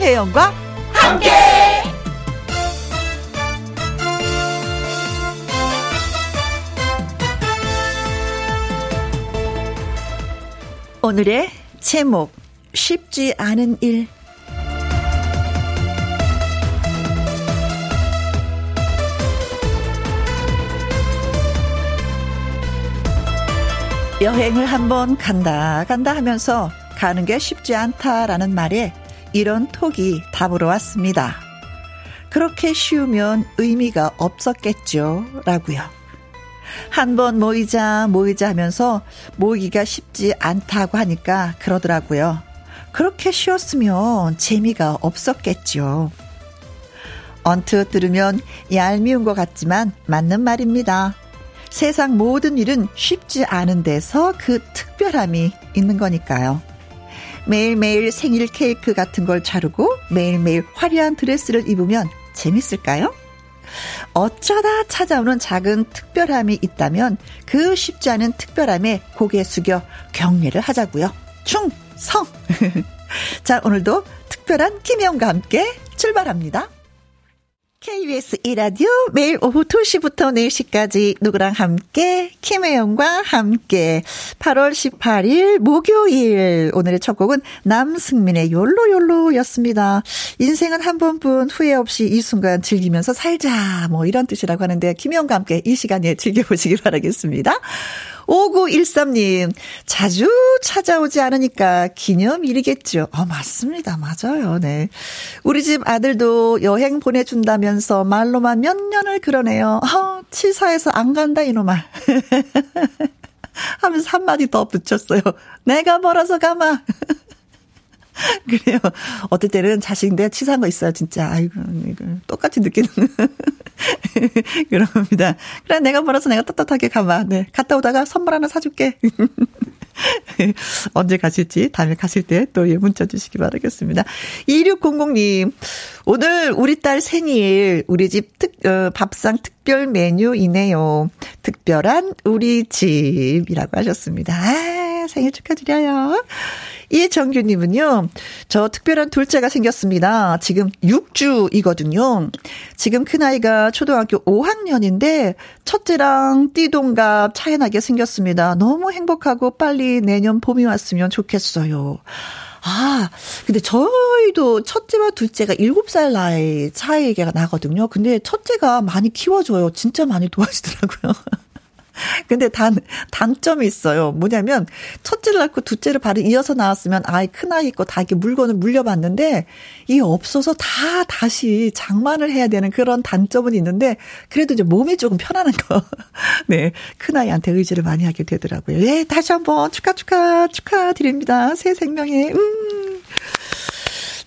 김혜영과 함께. 오늘의 제목 쉽지 않은 일 여행을 한번 간다 간다 하면서 가는 게 쉽지 않다라는 말에 이런 톡이 답으로 왔습니다. 그렇게 쉬우면 의미가 없었겠죠. 라고요. 한 번 모이자, 모이자 하면서 모이기가 쉽지 않다고 하니까 그러더라고요. 그렇게 쉬웠으면 재미가 없었겠죠. 언뜻 들으면 얄미운 것 같지만 맞는 말입니다. 세상 모든 일은 쉽지 않은 데서 그 특별함이 있는 거니까요. 매일매일 생일 케이크 같은 걸 자르고 매일매일 화려한 드레스를 입으면 재밌을까요? 어쩌다 찾아오는 작은 특별함이 있다면 그 쉽지 않은 특별함에 고개 숙여 경례를 하자고요. 충성! 자, 오늘도 특별한 김혜영과 함께 출발합니다. KBS 이라디오 매일 오후 2시부터 4시까지 누구랑 함께 김혜영과 함께 8월 18일 목요일 오늘의 첫 곡은 남승민의 욜로욜로였습니다. 인생은 한 번뿐 후회 없이 이 순간 즐기면서 살자 뭐 이런 뜻이라고 하는데 김혜영과 함께 이 시간에 즐겨보시기 바라겠습니다. 5913님, 자주 찾아오지 않으니까 기념일이겠죠. 어, 맞습니다. 맞아요. 네. 우리 집 아들도 여행 보내준다면서 말로만 몇 년을 그러네요. 어, 치사해서 안 간다, 이놈아. 하면서 한마디 더 붙였어요. 내가 벌어서 가마. 그래요. 어떨 때는 자식인데 치사한 거 있어요, 진짜. 아이고, 이거 똑같이 느끼는. 그런 겁니다. 그래, 내가 벌어서 내가 떳떳하게 가봐. 네. 갔다 오다가 선물 하나 사줄게. 언제 가실지, 다음에 가실 때 또 예, 문자 주시기 바라겠습니다. 2600님, 오늘 우리 딸 생일, 우리 집 특, 어, 밥상 특별 메뉴이네요. 특별한 우리 집이라고 하셨습니다. 아, 생일 축하드려요. 이정규님은요, 저 특별한 둘째가 생겼습니다. 지금 6주이거든요. 지금 큰아이가 초등학교 5학년인데, 첫째랑 띠동갑 차이나게 생겼습니다. 너무 행복하고 빨리 내년 봄이 왔으면 좋겠어요. 아, 근데 저희도 첫째와 둘째가 7살 나이 차이가 나거든요. 근데 첫째가 많이 키워줘요. 진짜 많이 도와주더라고요. 근데 단, 단점이 있어요. 뭐냐면, 첫째를 낳고 둘째를 바로 이어서 나왔으면 아이 큰아이 있고 다 이렇게 물건을 물려봤는데, 이게 없어서 다 다시 장만을 해야 되는 그런 단점은 있는데, 그래도 이제 몸이 조금 편안한 거. 네. 큰아이한테 의지를 많이 하게 되더라고요. 예, 다시 한번 축하, 축하, 축하드립니다. 새 생명에, 음.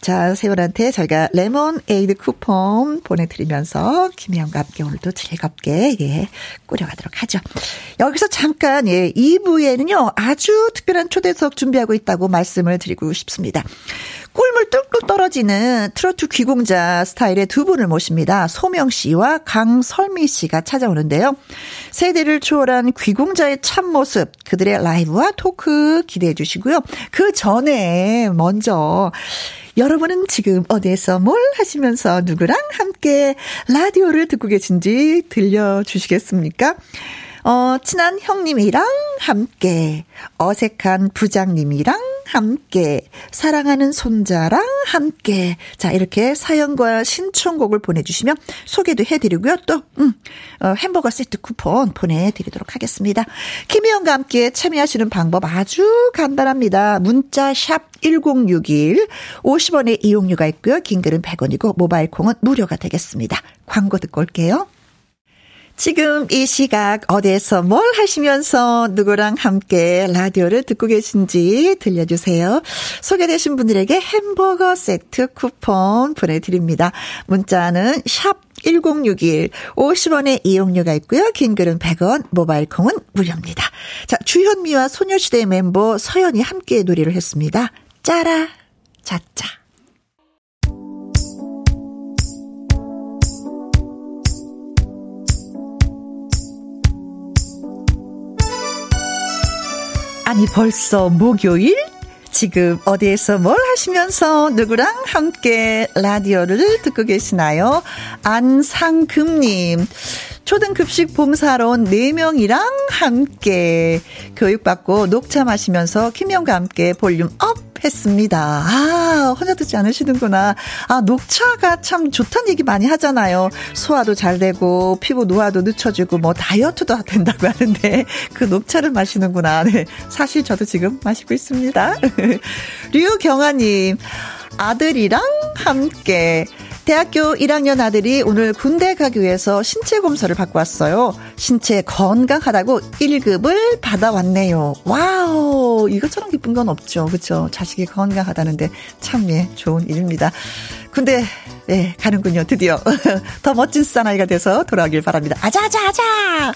자, 세월한테 저희가 레몬 에이드 쿠폰 보내드리면서 김혜영과 함께 오늘도 즐겁게, 예, 꾸려가도록 하죠. 여기서 잠깐, 예, 2부에는요, 아주 특별한 초대석 준비하고 있다고 말씀을 드리고 싶습니다. 꿀물 뚝뚝 떨어지는 트로트 귀공자 스타일의 두 분을 모십니다. 소명 씨와 강설미 씨가 찾아오는데요. 세대를 초월한 귀공자의 참모습, 그들의 라이브와 토크 기대해 주시고요. 그 전에 먼저 여러분은 지금 어디에서 뭘 하시면서 누구랑 함께 라디오를 듣고 계신지 들려주시겠습니까? 어, 친한 형님이랑 함께, 어색한 부장님이랑 함께, 사랑하는 손자랑 함께. 자, 이렇게 사연과 신청곡을 보내주시면 소개도 해드리고요. 또, 음, 어, 햄버거 세트 쿠폰 보내드리도록 하겠습니다. 김희영과 함께 참여하시는 방법 아주 간단합니다. 문자 샵 1061, 50원의 이용료가 있고요. 긴 글은 100원이고, 모바일 콩은 무료가 되겠습니다. 광고 듣고 올게요. 지금 이 시각 어디에서 뭘 하시면서 누구랑 함께 라디오를 듣고 계신지 들려주세요. 소개되신 분들에게 햄버거 세트 쿠폰 보내드립니다. 문자는 샵 1061, 50원의 이용료가 있고요. 긴 글은 100원, 모바일 콩은 무료입니다. 자, 주현미와 소녀시대 멤버 서연이 함께 놀이를 했습니다. 짜라, 자짜. 아니 벌써 목요일? 지금 어디에서 뭘 하시면서 누구랑 함께 라디오를 듣고 계시나요? 안상금님. 초등급식 봉사로 4명이랑 함께 교육받고 녹차 마시면서 김혜영과 함께 volume up 했습니다. 아, 혼자 듣지 않으시는구나. 아, 녹차가 참 좋다는 얘기 많이 하잖아요. 소화도 잘 되고, 피부 노화도 늦춰지고, 뭐, 다이어트도 된다고 하는데, 그 녹차를 마시는구나. 네. 사실 저도 지금 마시고 있습니다. 류경아님, 아들이랑 함께 대학교 1학년 아들이 오늘 군대 가기 위해서 신체 검사를 받고 왔어요. 신체 건강하다고 1급을 받아왔네요. 와우, 이것처럼 기쁜 건 없죠. 그렇죠? 자식이 건강하다는데 참 예, 좋은 일입니다. 근데 예, 가는군요. 드디어 더 멋진 사나이가 돼서 돌아오길 바랍니다. 아자아자 아자.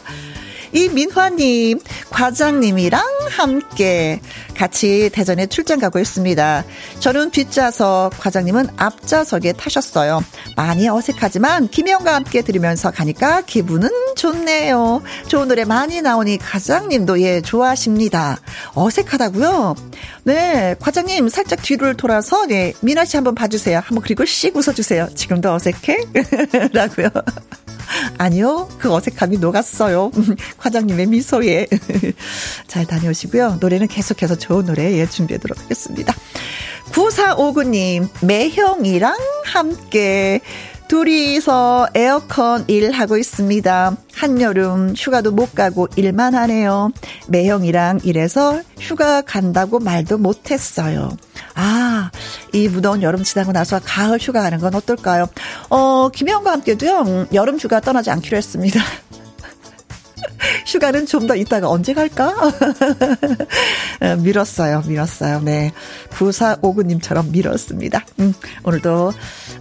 이민화님, 과장님이랑 함께 같이 대전에 출장 가고 있습니다. 저는 뒷좌석, 과장님은 앞좌석에 타셨어요. 많이 어색하지만 김영과 함께 들으면서 가니까 기분은 좋네요. 좋은 노래 많이 나오니 과장님도 예, 좋아하십니다. 어색하다고요? 네, 과장님 살짝 뒤를 돌아서 네, 미나 씨 한번 봐주세요. 한번 그리고 씩 웃어주세요. 지금도 어색해? 라고요. 아니요, 그 어색함이 녹았어요. 과장님의 미소에. 잘 다녀오시고요. 노래는 계속해서 좋은 노래 예, 준비하도록 하겠습니다. 9459님, 매형이랑 함께 둘이서 에어컨 일하고 있습니다. 한여름 휴가도 못 가고 일만 하네요. 매형이랑 일해서 휴가 간다고 말도 못했어요. 아, 이 무더운 여름 지나고 나서 가을 휴가 가는 건 어떨까요? 어, 김혜영과 함께도요, 여름 휴가 떠나지 않기로 했습니다. 휴가는 좀더 있다가 언제 갈까? 어, 밀었어요, 밀었어요. 네. 9459님처럼 밀었습니다. 음, 오늘도,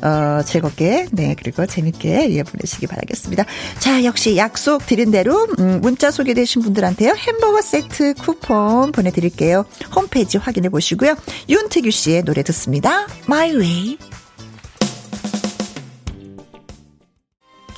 어, 즐겁게, 네, 그리고 재밌게, 예, 보내시기 바라겠습니다. 자, 역시 약속 드린 대로, 음, 문자 소개되신 분들한테요, 햄버거 세트 쿠폰 보내드릴게요. 홈페이지 확인해 보시고요. 윤태규 씨의 노래 듣습니다. My Way.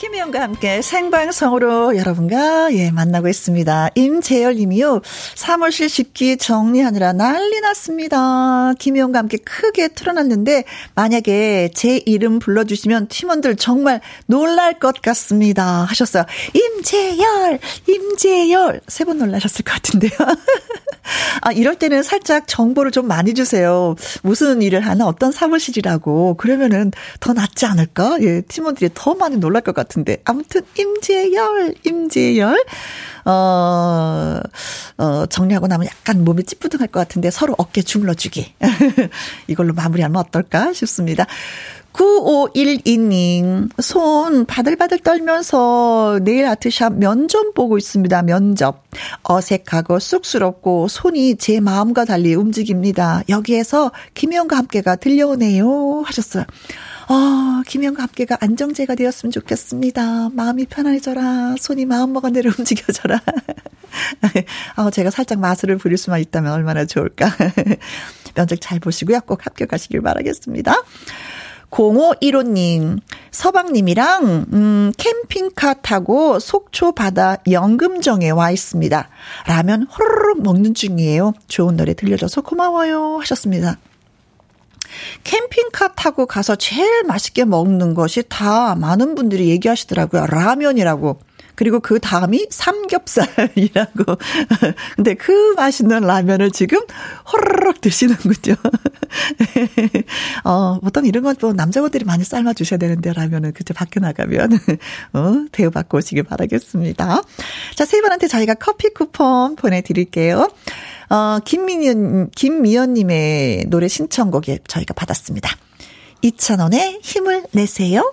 김혜영과 함께 생방송으로 여러분과 예 만나고 있습니다. 임재열 님이요. 사무실 집기 정리하느라 난리 났습니다. 김혜영과 함께 크게 틀어놨는데 만약에 제 이름 불러주시면 팀원들 정말 놀랄 것 같습니다. 하셨어요. 임재열, 임재열. 세 번 놀라셨을 것 같은데요. 아, 이럴 때는 살짝 정보를 좀 많이 주세요. 무슨 일을 하나 어떤 사무실이라고. 그러면은 더 낫지 않을까? 예, 팀원들이 더 많이 놀랄 것 같아요. 같은데. 아무튼, 임재열, 임재열. 어, 어, 정리하고 나면 약간 몸이 찌뿌둥할 것 같은데 서로 어깨 주물러주기. 이걸로 마무리하면 어떨까 싶습니다. 9512님, 손 바들바들 떨면서 네일 아트샵 면접 보고 있습니다. 면접. 어색하고 쑥스럽고 손이 제 마음과 달리 움직입니다. 여기에서 김혜영과 함께가 들려오네요. 하셨어요. 아, 김영과 함께가 안정제가 되었으면 좋겠습니다. 마음이 편안해져라. 손이 마음먹은 대로 움직여져라. 아, 제가 살짝 마술을 부릴 수만 있다면 얼마나 좋을까. 면접 잘 보시고요. 꼭 합격하시길 바라겠습니다. 0515님, 서방님이랑, 음, 캠핑카 타고 속초 바다 영금정에 와 있습니다. 라면 호로록 먹는 중이에요. 좋은 노래 들려줘서 고마워요. 하셨습니다. 캠핑카 타고 가서 제일 맛있게 먹는 것이 다 많은 분들이 얘기하시더라고요. 라면이라고. 그리고 그 다음이 삼겹살이라고. 근데 그 맛있는 라면을 지금 호로록 드시는군요. 어, 보통 이런 건뭐 남자분들이 많이 삶아 주셔야 되는데 라면은 그때 밖에 나가면 어, 대우받고 오시길 바라겠습니다. 자, 세 분한테 저희가 커피 쿠폰 보내 드릴게요. 어, 김미연, 김미연 님의 노래 신청곡에 저희가 받았습니다. 2,000원에 힘을 내세요.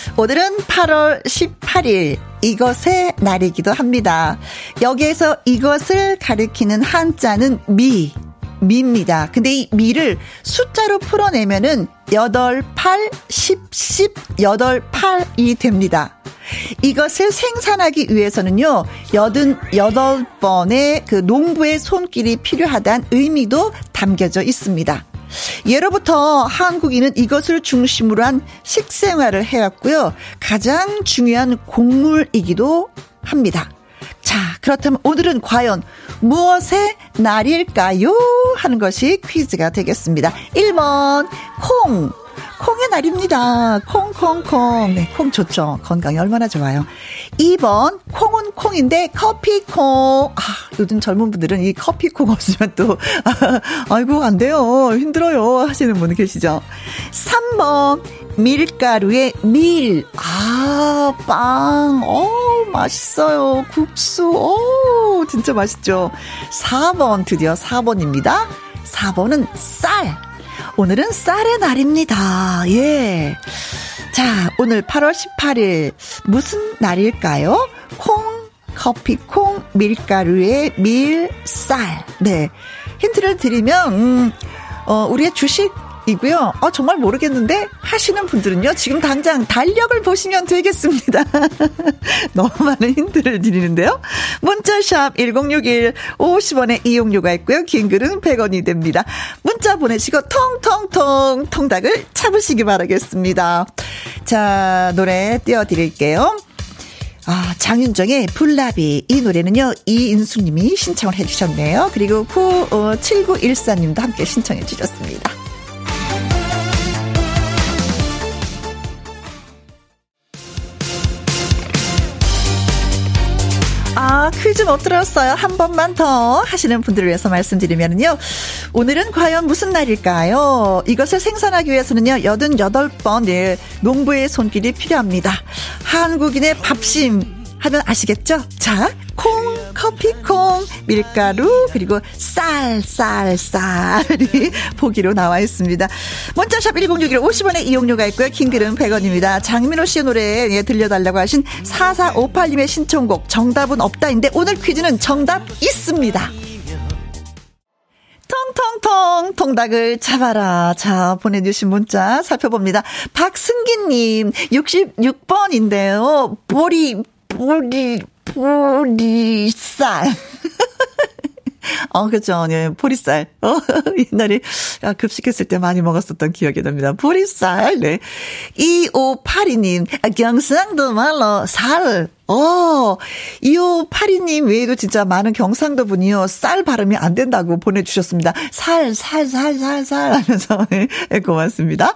오늘은 8월 18일 이것의 날이기도 합니다. 여기에서 이것을 가리키는 한자는 미, 미입니다. 근데 이 미를 숫자로 풀어내면은 8, 8, 10, 10, 8, 8이 됩니다. 이것을 생산하기 위해서는요, 88번의 그 농부의 손길이 필요하다는 의미도 담겨져 있습니다. 예로부터 한국인은 이것을 중심으로 한 식생활을 해왔고요. 가장 중요한 곡물이기도 합니다. 자, 그렇다면 오늘은 과연 무엇의 날일까요? 하는 것이 퀴즈가 되겠습니다. 1번, 콩. 콩의 날입니다. 콩, 콩, 콩. 네, 콩 좋죠. 건강에 얼마나 좋아요. 2번, 콩은 콩인데 커피 콩. 아, 요즘 젊은 분들은 이 커피 콩 없으면 또, 아, 아이고, 안 돼요. 힘들어요. 하시는 분 계시죠. 3번, 밀가루의 밀. 아, 빵. 어 맛있어요. 국수. 어 진짜 맛있죠. 4번, 드디어 4번입니다. 4번은 쌀. 오늘은 쌀의 날입니다. 예. 자, 오늘 8월 18일 무슨 날일까요? 콩, 커피, 콩, 밀가루에 밀, 쌀. 네. 힌트를 드리면, 음, 어, 우리의 주식 이고요. 어, 정말 모르겠는데 하시는 분들은요. 지금 당장 달력을 보시면 되겠습니다. 너무 많은 힌트를 드리는데요. 문자샵 1061 50원의 이용료가 있고요. 긴 글은 100원이 됩니다. 문자 보내시고 통통통 통닭을 잡으시기 바라겠습니다. 자, 노래 띄워드릴게요. 아, 장윤정의 불나비. 이 노래는요, 이인숙님이 신청을 해주셨네요. 그리고 9, 어, 7914님도 함께 신청해 주셨습니다. 아, 퀴즈 못 들었어요. 한 번만 더 하시는 분들을 위해서 말씀드리면요. 오늘은 과연 무슨 날일까요? 이것을 생산하기 위해서는요, 88번, 의 농부의 손길이 필요합니다. 한국인의 밥심 하면 아시겠죠? 자, 콩, 커피 콩, 밀가루, 그리고 쌀, 쌀, 쌀이 보기로 나와 있습니다. 문자샵 1061 50원의 이용료가 있고요. 킹글은 100원입니다. 장민호 씨의 노래 예, 들려달라고 하신 4458님의 신청곡 정답은 없다인데 오늘 퀴즈는 정답 있습니다. 통통통 통닭을 잡아라. 자, 보내주신 문자 살펴봅니다. 박승기님 66번인데요. 보리 보리 보리쌀. 어, 그죠. 네, 보리쌀. 어, 옛날에 아, 급식했을 때 많이 먹었었던 기억이 납니다. 보리쌀. 네. 2582님, 아, 경상도 말로 살. 어, 2582님 외에도 진짜 많은 경상도 분이요. 쌀 발음이 안 된다고 보내주셨습니다. 살, 살, 살, 살, 살 하면서. 네, 고맙습니다.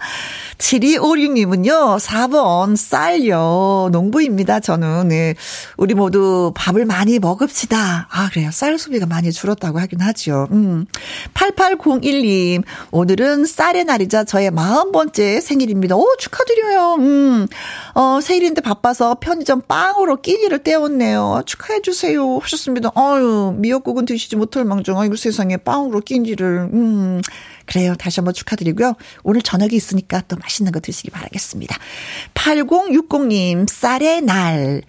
7256님은요, 4번, 쌀요. 농부입니다, 저는. 네. 우리 모두 밥을 많이 먹읍시다. 아, 그래요. 쌀 소비가 많이 줄었다고 하긴 하죠. 음. 8801님, 오늘은 쌀의 날이자 저의 40번째 생일입니다. 오, 축하드려요. 음. 어, 생일인데 바빠서 편의점 빵으로 끼니를 때웠네요. 축하해 주세요. 하셨습니다. 아유, 미역국은 드시지 못할 망정. 아이고, 세상에 빵으로 끼니를. 음. 그래요. 다시 한번 축하드리고요. 오늘 저녁이 있으니까 또 맛있는 거 드시기 바라겠습니다. 8060님, 쌀의 날.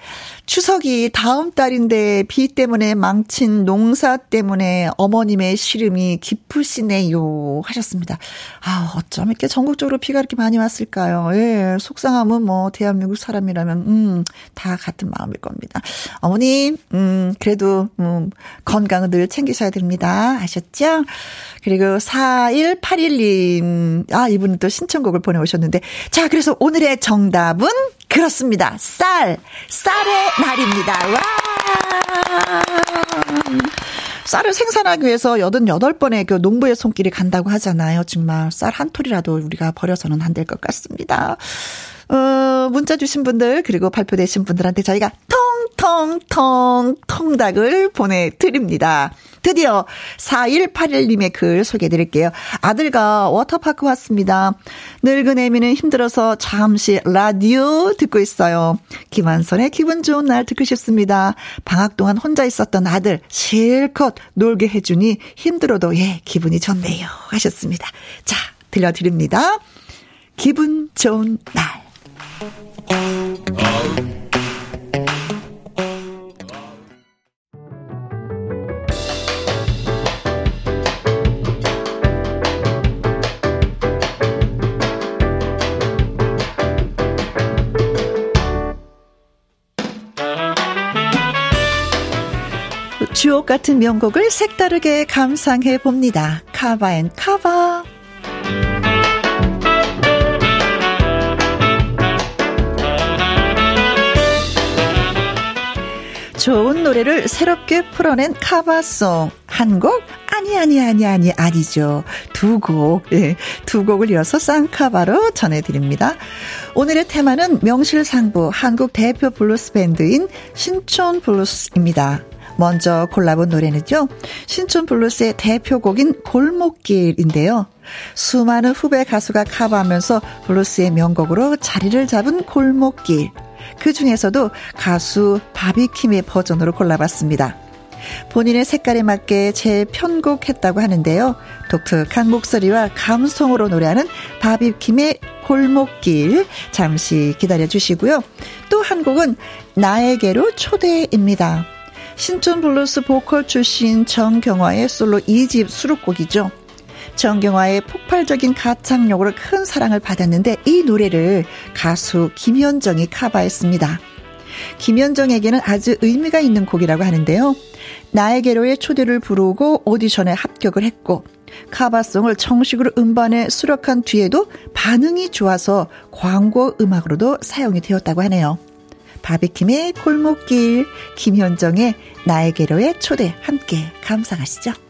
추석이 다음 달인데 비 때문에 망친 농사 때문에 어머님의 시름이 깊으시네요. 하셨습니다. 아, 어쩜 이렇게 전국적으로 비가 이렇게 많이 왔을까요? 예, 속상함은 뭐, 대한민국 사람이라면, 음, 다 같은 마음일 겁니다. 어머님, 음, 그래도, 음, 건강을 늘 챙기셔야 됩니다. 아셨죠? 그리고 4181님, 아, 이분은 또 신청곡을 보내오셨는데. 자, 그래서 오늘의 정답은 그렇습니다. 쌀, 쌀의 날입니다. 와! 쌀을 생산하기 위해서 88번의 그 농부의 손길이 간다고 하잖아요. 정말 쌀 한 톨이라도 우리가 버려서는 안 될 것 같습니다. 어, 문자 주신 분들, 그리고 발표되신 분들한테 저희가 통 통통 통닭을 보내드립니다. 드디어 4181님의 글 소개해 드릴게요. 아들과 워터파크 왔습니다. 늙은 애미는 힘들어서 잠시 라디오 듣고 있어요. 김한선의 기분 좋은 날 듣고 싶습니다. 방학 동안 혼자 있었던 아들 실컷 놀게 해주니 힘들어도 예, 기분이 좋네요. 하셨습니다. 자, 들려드립니다. 기분 좋은 날. 주옥 같은 명곡을 색다르게 감상해 봅니다. cover and cover. 좋은 노래를 새롭게 풀어낸 커버송. 한 곡? 아니, 아니, 아니, 아니, 아니죠. 두 곡. 예, 두 곡을 이어서 쌍커버로 전해드립니다. 오늘의 테마는 명실상부 한국 대표 블루스 밴드인 신촌 블루스입니다. 먼저 골라본 노래는요. 신촌 블루스의 대표곡인 골목길인데요. 수많은 후배 가수가 커버하면서 블루스의 명곡으로 자리를 잡은 골목길. 그 중에서도 가수 바비킴의 버전으로 골라봤습니다. 본인의 색깔에 맞게 재편곡했다고 하는데요. 독특한 목소리와 감성으로 노래하는 바비킴의 골목길 잠시 기다려 주시고요. 또 한 곡은 나에게로 초대입니다. 신촌 블루스 보컬 출신 정경화의 솔로 2집 수록곡이죠. 정경화의 폭발적인 가창력으로 큰 사랑을 받았는데 이 노래를 가수 김현정이 커버했습니다. 김현정에게는 아주 의미가 있는 곡이라고 하는데요. 나에게로의 초대를 부르고 오디션에 합격을 했고 커버송을 정식으로 음반에 수록한 뒤에도 반응이 좋아서 광고 음악으로도 사용이 되었다고 하네요. 바비킴의 골목길, 김현정의 나에게로의 초대 함께 감상하시죠.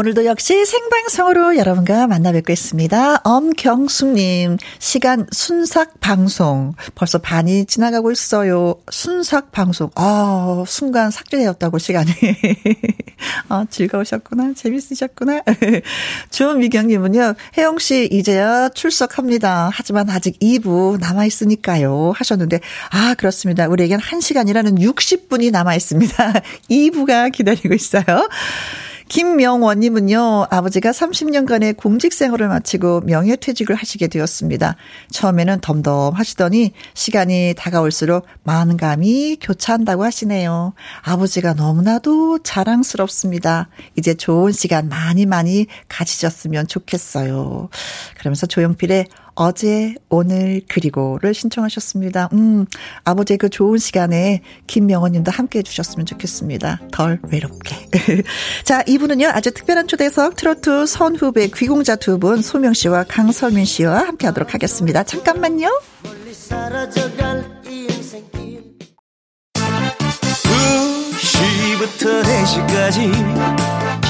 오늘도 역시 생방송으로 여러분과 만나 뵙고 있습니다. 엄경숙님, 시간 순삭 방송. 벌써 반이 지나가고 있어요. 순삭 방송. 아, 순간 삭제되었다고, 시간이. 아, 즐거우셨구나. 재밌으셨구나. 주미경님은요, 혜영씨, 이제야 출석합니다. 하지만 아직 2부 남아있으니까요. 하셨는데, 아, 그렇습니다. 우리에겐 1시간이라는 60분이 남아있습니다. 2부가 기다리고 있어요. 김명원님은요, 아버지가 30년간의 공직 생활을 마치고 명예퇴직을 하시게 되었습니다. 처음에는 덤덤하시더니 시간이 다가올수록 마음감이 교차한다고 하시네요. 아버지가 너무나도 자랑스럽습니다. 이제 좋은 시간 많이 많이 가지셨으면 좋겠어요. 그러면서 조용필의 어제, 오늘, 그리고를 신청하셨습니다. 음, 아버지의 그 좋은 시간에 김명원 님도 함께 해주셨으면 좋겠습니다. 덜 외롭게. 자, 이분은요, 아주 특별한 초대석 트로트 선후배 귀공자 두 분, 소명 씨와 강설민 씨와 함께 하도록 하겠습니다. 잠깐만요. 2시부터 4시까지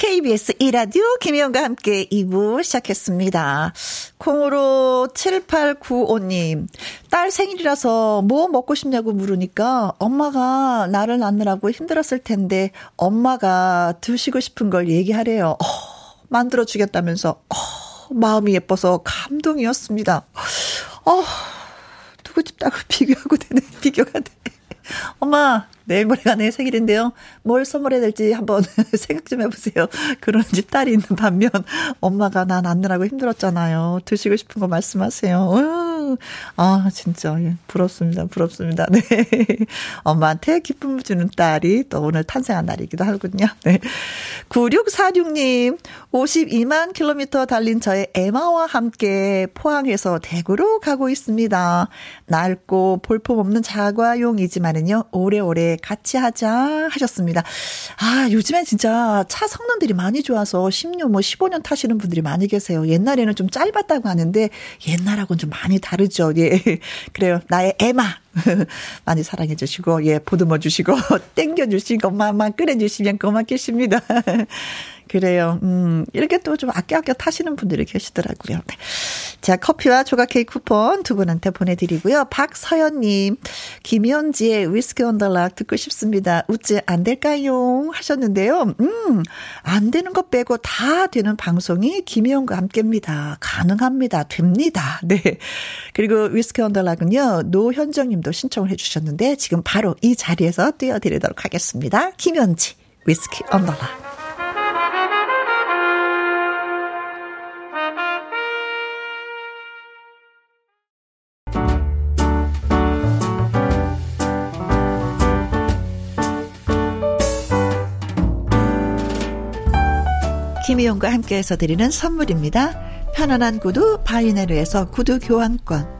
KBS 이라디오 김희영과 함께 2부 시작했습니다. 콩으로 7895님, 딸 생일이라서 뭐 먹고 싶냐고 물으니까 엄마가 나를 낳느라고 힘들었을 텐데 엄마가 드시고 싶은 걸 얘기하래요. 어, 만들어 주겠다면서, 어, 마음이 예뻐서 감동이었습니다. 어, 누구 집 딸과 비교하고 되네, 비교가 돼. 엄마, 내일 모레가 내 생일인데요. 뭘 선물해야 될지 한번 생각 좀 해보세요. 그런 집 딸이 있는 반면 엄마가 난 안느라고 힘들었잖아요. 드시고 싶은 거 말씀하세요. 아, 진짜 예, 부럽습니다. 부럽습니다. 네. 엄마한테 기쁨을 주는 딸이 또 오늘 탄생한 날이기도 하군요. 네. 9646님, 52만 킬로미터 달린 저의 에마와 함께 포항에서 대구로 가고 있습니다. 낡고 볼품없는 자과용이지만은요, 오래오래 같이 하자 하셨습니다. 아, 요즘엔 진짜 차 성능들이 많이 좋아서 10년, 뭐 15년 타시는 분들이 많이 계세요. 옛날에는 좀 짧았다고 하는데 옛날하고는 좀 많이 다르죠. 예. 그래요. 나의 에마. 많이 사랑해 주시고, 예, 보듬어 주시고, 땡겨 주시고, 맘만 끓여 주시면 고맙겠습니다. 그래요. 음, 이렇게 또 좀 아껴 아껴 타시는 분들이 계시더라고요. 네. 자, 커피와 조각 케이크 쿠폰 두 분한테 보내드리고요. 박서연님, 김현지의 위스키 on the rock 듣고 싶습니다. 우찌 안 될까요? 하셨는데요. 음, 안 되는 것 빼고 다 되는 방송이 김혜영과 함께입니다. 가능합니다. 됩니다. 네. 그리고 위스키 on the rock은요, 노현정 님 님도 신청을 해주셨는데 지금 바로 이 자리에서 띄워드리도록 하겠습니다. 김현지, 위스키 on the rock. 김혜영과 함께해서 드리는 선물입니다. 편안한 구두 바이네르에서 구두 교환권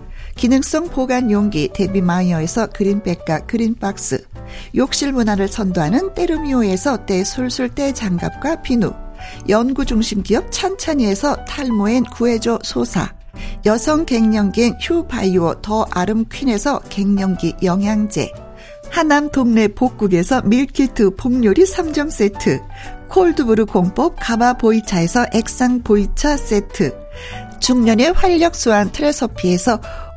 기능성 보관 용기 데비마이어에서 그린백과 그린박스 욕실 문화를 선도하는 때르미오에서 때술술 때 장갑과 비누 연구중심 기업 찬찬이에서 탈모엔 구해줘 소사 여성 갱년기엔 휴바이오 더 아름 퀸에서 갱년기 영양제 하남 동네 복국에서 밀키트 복요리 3점 세트 cold brew 공법 가마 보이차에서 액상 보이차 세트 중년의 활력 수한 트레서피에서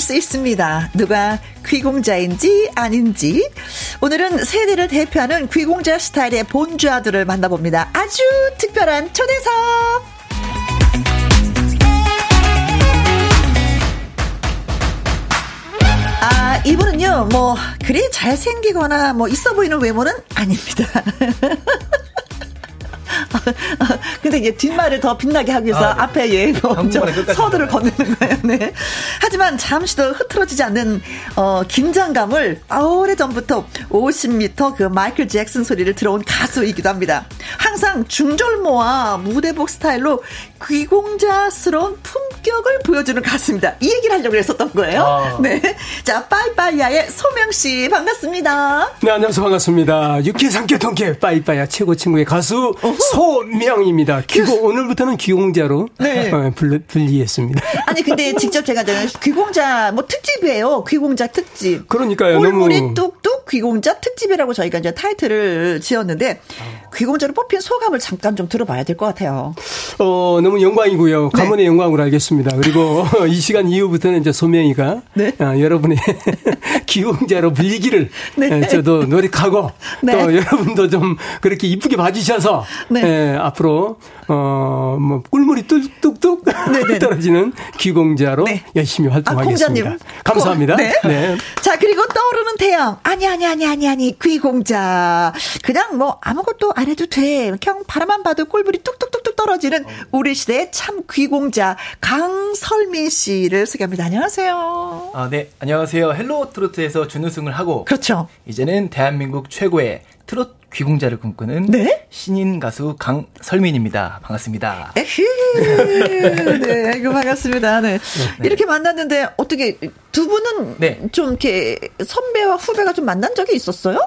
수 있습니다. 누가 귀공자인지 아닌지. 오늘은 세대를 대표하는 귀공자 스타일의 본주아들을 만나봅니다. 아주 특별한 초대석! 아, 이분은요, 뭐, 그리 잘생기거나 뭐 있어 보이는 외모는 아닙니다. 근데 이제 뒷말을 더 빛나게 하기 위해서 아, 네. 앞에 예, 뭐 서두를 건네는 거예요. 네. 하지만 잠시도 흐트러지지 않는 어, 긴장감을 오래 전부터 50m 그 마이클 잭슨 소리를 들어온 가수이기도 합니다. 항상 중절모와 무대복 스타일로 귀공자스러운 품격을 보여주는 가수입니다. 이 얘기를 하려고 했었던 거예요. 아. 네. 자, 빠이빠이야의 소명 씨 반갑습니다. 네, 안녕하세요. 반갑습니다. 유쾌 상쾌 통쾌 빠이빠이야 최고 친구의 가수 어허. 소명입니다. 귀고 오늘부터는 귀공자로 네. 어, 분리했습니다. 아니 근데 직접 제가 저는 귀공자 뭐 특집이에요. 귀공자 특집. 그러니까요. 꿀물이 너무 뚝뚝 귀공자 특집이라고 저희가 이제 타이틀을 지었는데 귀공자로 뽑힌 소감을 잠깐 좀 들어봐야 될 것 같아요. 어 너무 영광이고요. 네. 가문의 영광으로 알겠습니다. 그리고 이 시간 이후부터는 이제 소명이가 네. 어, 여러분의 귀공자로 불리기를 네. 어, 저도 노력하고 네. 또 여러분도 좀 그렇게 이쁘게 봐주셔서 네. 예, 앞으로 어 뭐 꿀물이 뚝뚝뚝 떨어지는 귀공자로 네. 열심히 활동하겠습니다. 아, 감사합니다. 네. 네. 자 그리고 떠오르는 태양 아니 아니 아니 아니 아니 귀공자 그냥 뭐 아무것도 안 해도 돼 그냥 바라만 봐도 꿀물이 뚝뚝뚝뚝 떨어지는 우리 시대의 참 귀공자 강설민 씨를 소개합니다. 안녕하세요. 아 네 안녕하세요. 헬로 트로트에서 준우승을 하고 그렇죠. 이제는 대한민국 최고의 트로트 귀공자를 꿈꾸는 네? 신인 가수 강설민입니다. 반갑습니다. 에휴, 네, 아이고 반갑습니다. 네. 네. 이렇게 만났는데 어떻게 두 분은 네. 좀 이렇게 선배와 후배가 좀 만난 적이 있었어요?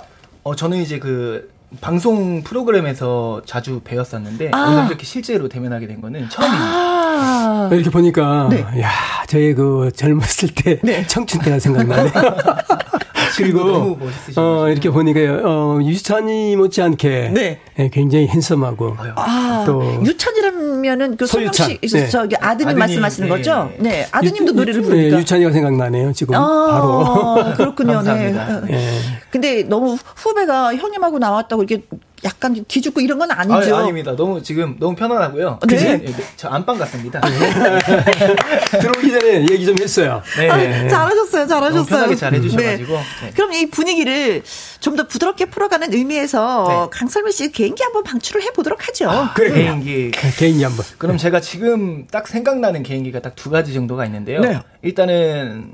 어, 저는 이제 그 방송 프로그램에서 자주 배웠었는데 아. 오늘 이렇게 실제로 대면하게 된 거는 처음입니다. 아. 이렇게 보니까 네. 야 저의 그 젊었을 때 네. 청춘 때가 생각나네. 그리고 어 이렇게 보니까 어 유찬이 못지않게 네. 예, 굉장히 핸섬하고 아, 또 유찬이라면은 그 소유찬 네. 저기 아드님, 아드님 말씀하시는 네. 거죠? 네 아드님도 유, 노래를 부르니까 네, 유찬이가 생각나네요 지금 아, 바로 그렇군요. 네. 네. 근데 너무 후배가 형님하고 나왔다고 이렇게 약간 기죽고 이런 건 아니죠? 아, 닙니다 너무 지금 너무 편안하고요. 네. 네. 네. 저 안방 같습니다. 들어오기 전에 얘기 좀 했어요. 네. 아, 잘하셨어요. 잘하셨어요. 편하게 잘 해주셔가지고. 네. 네. 그럼 이 분위기를 좀 더 부드럽게 풀어가는 의미에서 강설미 씨 개 인기 한번 방출을 해보도록 하죠. 아, 그래 개인기. 개인기 한번. 그럼 제가 지금 딱 생각나는 개인기가 딱 두 가지 정도가 있는데요. 일단은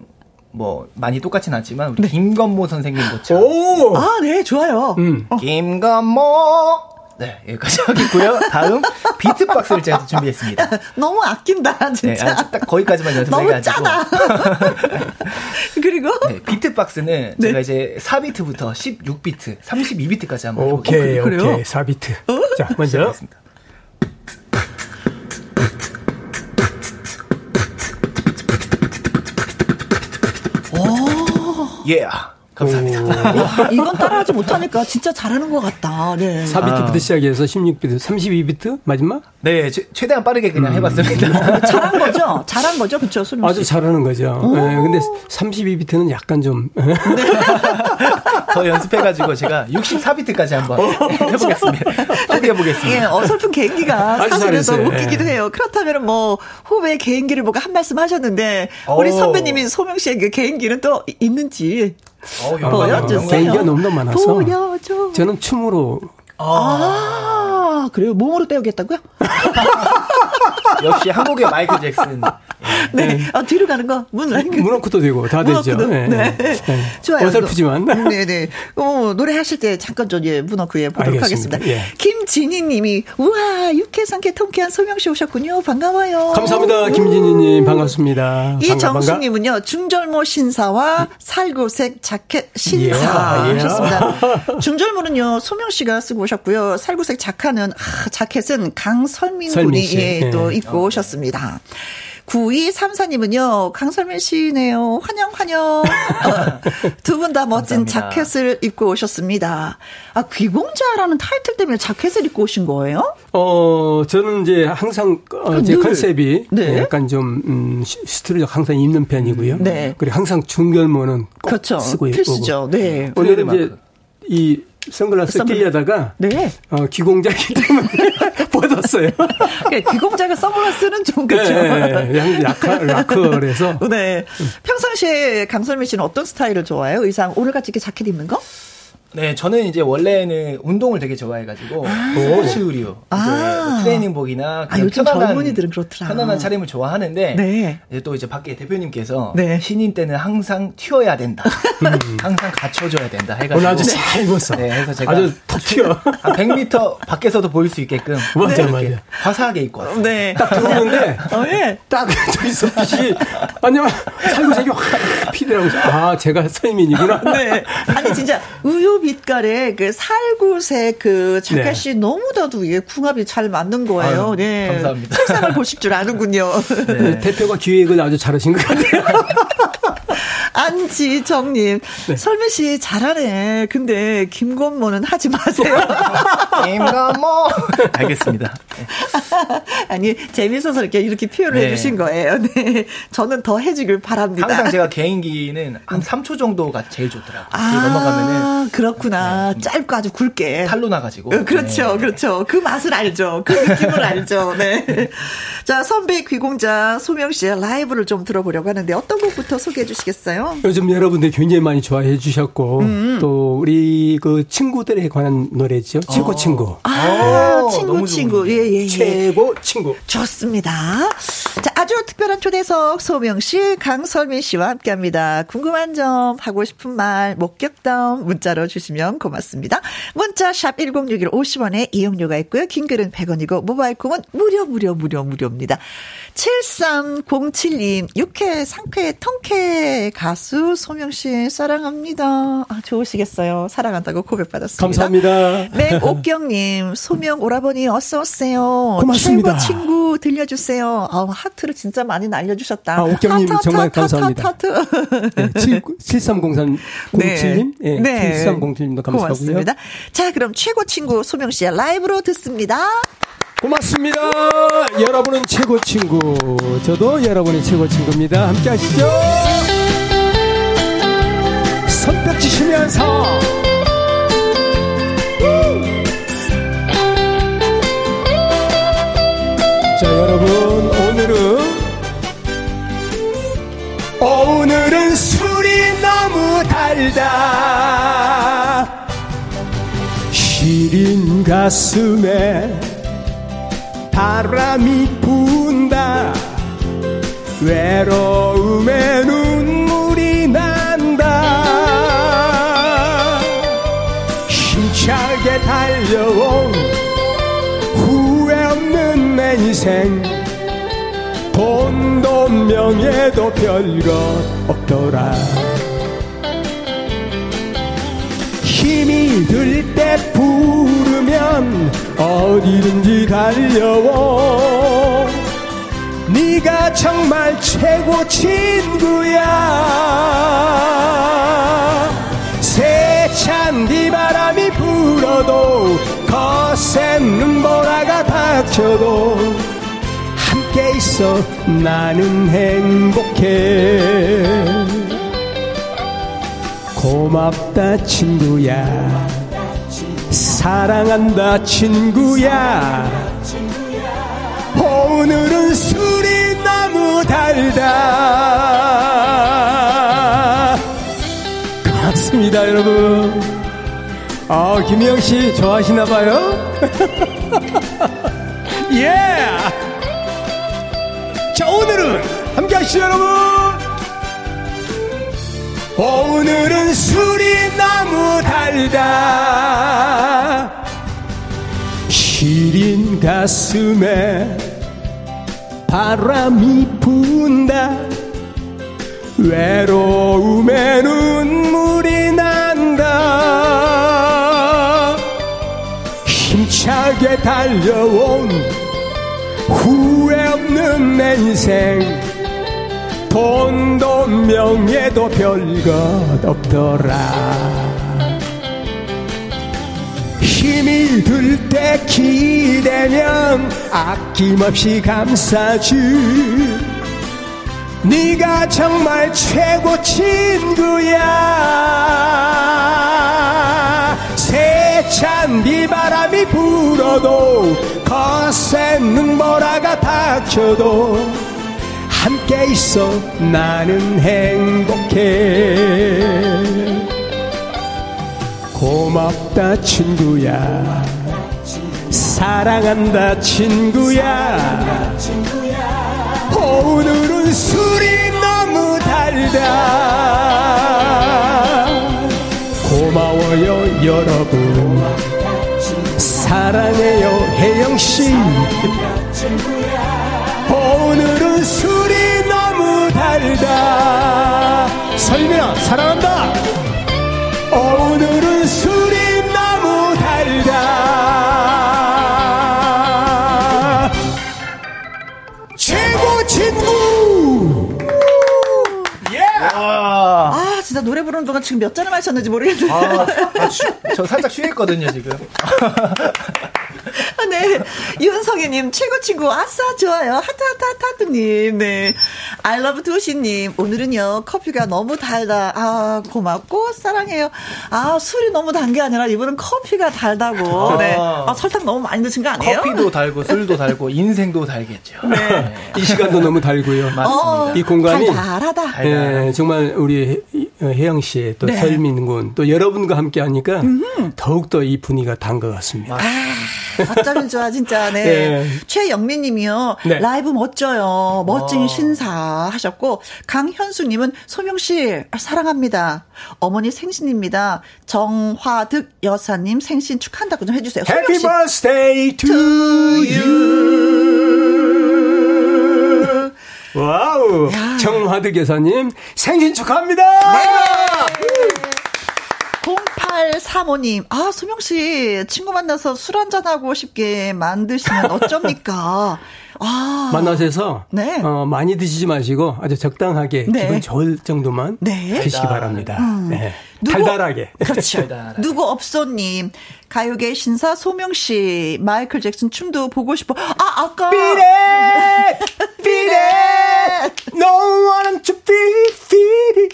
뭐 많이 똑같진 않지만 우리 네. 김건모 선생님 모차. 오! 아, 네, 좋아요. 음. 어. 김건모 네, 여기까지 하겠고요. 다음 비트박스를 제가 준비했습니다. 너무 아낀다, 진짜. 네, 딱 거기까지만 연습해가지고. 너무 짜다. 그리고 네, 비트박스는 네. 제가 이제 4비트부터 16비트, 32비트까지 한번 해볼게요. 오케이, 어, 오케이, 4비트. 어? 자, 먼저. 시작하겠습니다. 예. Yeah. 감사합니다. 이건 따라하지 못하니까 진짜 잘하는 것 같다. 네. 4비트부터 아. 시작해서 16비트, 32비트 마지막? 네, 최, 대한 빠르게 그냥 음. 해봤습니다. 잘한 거죠? 잘한 거죠? 그쵸, 렇 아주 잘하는 거죠. 네, 근데 32비트는 약간 좀. 네. 더 연습해가지고 제가 64비트까지 한번 해보겠습니다. 해보겠습니다. 예, 어설픈 개인기가 사실은 더 웃기기도 해요. 그렇다면 뭐 후배 개인기를 보고 한 말씀 하셨는데 우리 선배님이 소명 씨의 그 개인기는 또 있는지 어, 보여주세요. 개인기가 너무나 많아서 보여줘. 저는 춤으로 아, 그래요? 몸으로 때우겠다고요? 역시 한국의 마이클 잭슨. 네. 네. 아, 뒤로 가는 거. 문워크. 문워크도 되고 다 되죠. 네. 네. 네. 좋아요. 어설프지만. 네네. 네. 어, 노래 하실 때 잠깐 좀 예, 문워크에 보도록 알겠습니다. 하겠습니다. 예. 김진희 님이 우와, 유쾌 상쾌 통쾌한 소명 씨 오셨군요. 반가워요. 감사합니다. 김진희 님 반갑습니다. 이정숙 님은요. 중절모 신사와 살구색 자켓 신사 예. 하셨습니다. 중절모는요. 소명 씨가 쓰고 오셨고요. 살구색 자카는 아, 자켓은 강설민 군이 예, 또 네. 입고 오셨습니다. 9234님은요, 강설민 씨네요. 환영, 환영. 두분 다 멋진 감사합니다. 자켓을 입고 오셨습니다. 아, 귀공자라는 타이틀 때문에 자켓을 입고 오신 거예요? 어, 저는 이제 항상, 어, 제 컨셉이 네. 약간 좀, 음, 슈트를 항상 입는 편이고요. 네. 그리고 항상 중절모는 꼭 그렇죠. 쓰고 있고. 필수죠. 네. 오늘은 이제 이 선글라스 선글... 끼려다가 네. 어, 귀공자기 때문에 벗었어요. 그러니까 귀공자가 선글라스는 좀 그렇죠. 네, 네. 라카, 라커에서. 네. 평상시에 강설미 씨는 어떤 스타일을 좋아해요? 의상 오늘같이 이렇게 자켓 입는 거? 네, 저는 이제 원래는 운동을 되게 좋아해가지고 아~ 스포츠 의류, 아~ 트레이닝복이나 아, 요즘 편안한, 젊은이들은 그렇더라. 편안한 차림을 좋아하는데 네. 이제 또 이제 밖에 대표님께서 네. 신인 때는 항상 튀어야 된다, 음. 항상 갖춰줘야 된다 해가지고 오늘 아주 잘 입었어. 네, 그래서 제가 아주 턱 튀어. 한 100m 밖에서도 보일 수 있게끔 맞아, 네. 맞아. 화사하게 입고 왔어요. 네, 딱 들어오는데 어, 예. 딱 저기서 빛이 아니면 살구색이 확 피더라고. 아, 제가 서이민이구나. 네, 아니 진짜 우유 빛깔의 그 살구색 그 자켓이 네. 너무나도 이게 궁합이 잘 맞는 거예요. 아유, 네. 감사합니다. 색상을 보실 줄 아는군요. 네. 대표가 기획을 아주 잘하신 것 같아요. 안지정님, 네. 설미 씨 잘하네. 근데 김건모는 하지 마세요. 김건모. 알겠습니다. 아니 재밌어서 이렇게 이렇게 표현을 네. 해주신 거예요. 네, 저는 더 해주길 바랍니다. 항상 제가 개인기는 한 3초 정도가 제일 좋더라고요. 아, 넘어가면은 그렇구나. 네. 짧고 아주 굵게 탈로 나가지고. 어, 그렇죠, 네. 그렇죠. 그 맛을 알죠. 그 느낌을 알죠. 네. 자 선배 귀공자 소명 씨의 라이브를 좀 들어보려고 하는데 어떤 곡부터 소개해 주시겠어요? 요즘 여러분들 굉장히 많이 좋아해 주셨고 음. 또 우리 그 친구들에 관한 노래죠. 최고 어. 친구. 아, 오, 친구 친구. 예, 예, 예. 최고 친구. 좋습니다. 자, 아주 특별한 초대석 소명 씨, 강설민 씨와 함께 합니다. 궁금한 점, 하고 싶은 말, 목격담 문자로 주시면 고맙습니다. 문자 샵 1061 50원에 이용료가 있고요. 긴 글은 100원이고 모바일 콩은 무료 무료 무료 무료입니다. 7307님, 육회, 상쾌, 통쾌 가수 소명 씨 사랑합니다. 아, 좋으시겠어요. 사랑한다고 고백받았습니다. 감사합니다. 네, 옥경님, 소명 오라버니 어서 오세요. 고맙습니다. 최고 친구 들려주세요. 아 하트를 진짜 많이 날려주셨다. 아, 옥경님 하트, 정말 하트, 감사합니다. 하트, 하트. 네, 7303, 07님. 네. 네. 7307님도 감사하고요. 고맙습니다. 자, 그럼 최고 친구 소명 씨의 라이브로 듣습니다. 고맙습니다. 여러분은 최고 친구. 저도 여러분의 최고 친구입니다. 함께 하시죠. 손뼉 치시면서. 달다. 시린 가슴에 바람이 분다. 외로움에 눈물이 난다. 힘차게 달려온 후회 없는 내 인생. 돈도 명예도 별것 없더라 힘이 들 때 부르면 어디든지 달려오 네가 정말 최고 친구야. 세찬 비바람이 불어도 거센 눈보라가 닥쳐도 함께 있어. 나는 행복해 고맙다 친구야. 사랑한다 친구야. 오늘은 술이 너무 달다. 고맙습니다 여러분. 아 김희영 씨 좋아하시나 봐요? 예. 자 오늘은 함께 하시죠 여러분 오늘은 술이 너무 달다. 시린 가슴에 바람이 분다. 외로움에 눈물이 난다. 힘차게 달려온 후회 없는 내 인생 돈도 명예도 별것 없더라. 힘이 들 때 기대면 아낌없이 감싸주. 네가 정말 최고 친구야. 세찬 비바람이 불어도 거센 눈보라가 닥쳐도 함께 있어. 나는 행복해. 고맙다 친구야. 사랑한다 친구야. 오늘은 술이 너무 달다. 고마워요 여러분. 사랑해요 혜영씨 달다. 설미야 사랑한다. 오늘은 술이 너무 달다. 최고 친구! 예! 아, 진짜 노래 부르는 동안 지금 몇 잔을 마셨는지 모르겠는데. 아, 아, 저 살짝 취했거든요, 지금. 아, 네. 윤성희님, 최고 친구, 아싸, 좋아요. 하트, 하트, 하트, 하트님. 네. 알러브 두시님, 오늘은요, 커피가 너무 달다. 아, 고맙고, 사랑해요. 아, 술이 너무 단 게 아니라, 이분은 커피가 달다고. 아. 네. 아, 설탕 너무 많이 드신 거 아니에요? 커피도 달고, 술도 달고, 인생도 달겠죠. 네. 네. 이 시간도 너무 달고요. 맞습니다. 어, 이 공간이. 달달하다. 네, 정말 우리 혜영 씨, 또 네. 설민 군, 또 여러분과 함께 하니까, 더욱더 이 분위기가 단 것 같습니다. 아, 어쩌면 좋아, 진짜. 네. 네. 최영민 님이요. 네. 라이브 멋져요. 멋진 어. 신사 하셨고, 강현수 님은 소명 씨, 사랑합니다. 어머니 생신입니다. 정화득 여사님 생신 축하한다고 좀 해주세요. Happy birthday to you. 와우. 야. 정화득 여사님 생신 축하합니다. 네. 0835님, 아, 소명씨, 친구 만나서 술 한잔하고 싶게 만드시면 어쩝니까? 아. 만나셔서 네. 어, 많이 드시지 마시고 아주 적당하게 네. 기분 좋을 정도만 네. 드시기 바랍니다. 음. 네. 누구, 달달하게. 그렇죠. 누구 없소님 가요계 신사 소명 씨 마이클 잭슨 춤도 보고 싶어. 아 아까 비레 비레 No one to be feeling.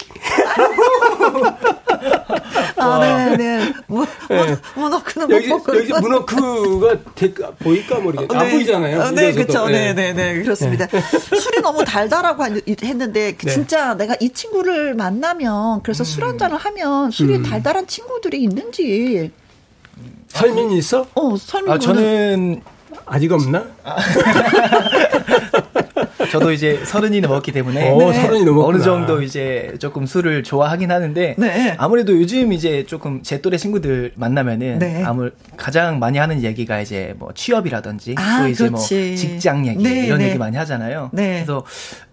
아, 네, 네. 뭐, 뭐, 뭐, 너 문어크는 여기, 여기 문어크가 될까, 보일까 모르겠네. 어, 네. 안 보이잖아요. 어, 네, 그렇죠. 네, 네, 네, 그렇습니다. 네. 술이 너무 달다라고 했는데 네. 진짜 내가 이 친구를 만나면 그래서 음. 술 한 잔을 하면 술이 음. 달달한 친구들이 있는지 설민이 있어? 어, 설민. 아, 저는 아직 없나? 저도 이제 서른이 넘었기 때문에 오, 어, 서른이 넘었구나. 어느 정도 이제 조금 술을 좋아하긴 하는데 네. 아무래도 요즘 이제 조금 제 또래 친구들 만나면은 네. 아무 가장 많이 하는 얘기가 이제 뭐 취업이라든지 아, 또 이제 뭐 그렇지. 뭐 직장 얘기 네, 이런 네. 얘기 많이 하잖아요. 네. 그래서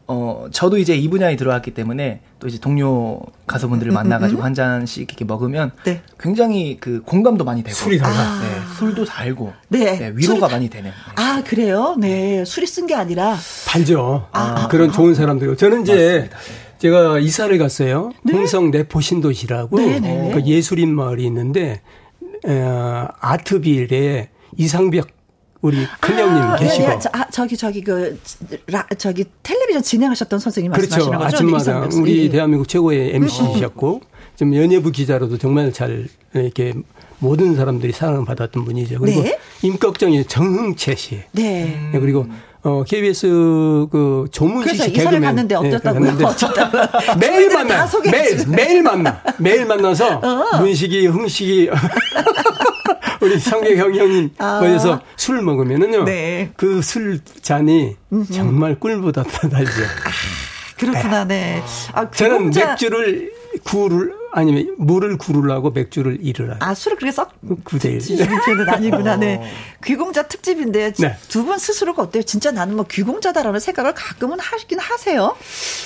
어, 저도 이제 이 분야에 들어왔기 때문에 또 이제 동료 가수분들을 음, 음, 만나가지고 음, 한 잔씩 이렇게 먹으면 네. 굉장히 그 공감도 많이 되고 술이 달라. 아. 네, 술도 달고 네. 네 위로가 많이 되는. 네. 아 그래요? 네 술이 쓴 게 아니라 달죠. 아, 아, 그런 좋은 사람들. 저는 이제 맞습니다. 제가 이사를 갔어요. 네? 홍성 내포 신도시라고 그 예술인 마을이 있는데 어, 아트빌에 이상벽 우리 큰형님 아, 계시고. 네, 네. 저, 아, 저 기 저기 그 라, 저기 텔레비전 진행하셨던 선생님 그렇죠. 말씀하시는 거죠? 아침마다 네, 우리 예. 대한민국 최고의 MC이셨고 좀 연예부 기자로도 정말 잘 이렇게 모든 사람들이 사랑을 받았던 분이죠. 그리고 네? 임꺽정이 정흥채 씨. 네. 네. 그리고 어 KBS 그 조문식 씨 개그맨. 이사를 갔는데 어땠다고요? 네, 매일 만나. 매일 매일 만나. 매일 만나서 어. 문식이 흥식이 우리 성계경 형님 아. 거기서 술 먹으면은요. 네. 그 술 잔이 정말 꿀보다 더 달죠. 아, 그렇구나, 네. 아, 저는 공자... 맥주를 구를 아니면 물을 구르라고 맥주를 잃으라. 아 술을 그렇게 썩 구대일. 주는 아니구나. 네. 어. 귀공자 특집인데 네. 두분 스스로가 어때요? 진짜 나는 뭐 귀공자다라는 생각을 가끔은 하시긴 하세요?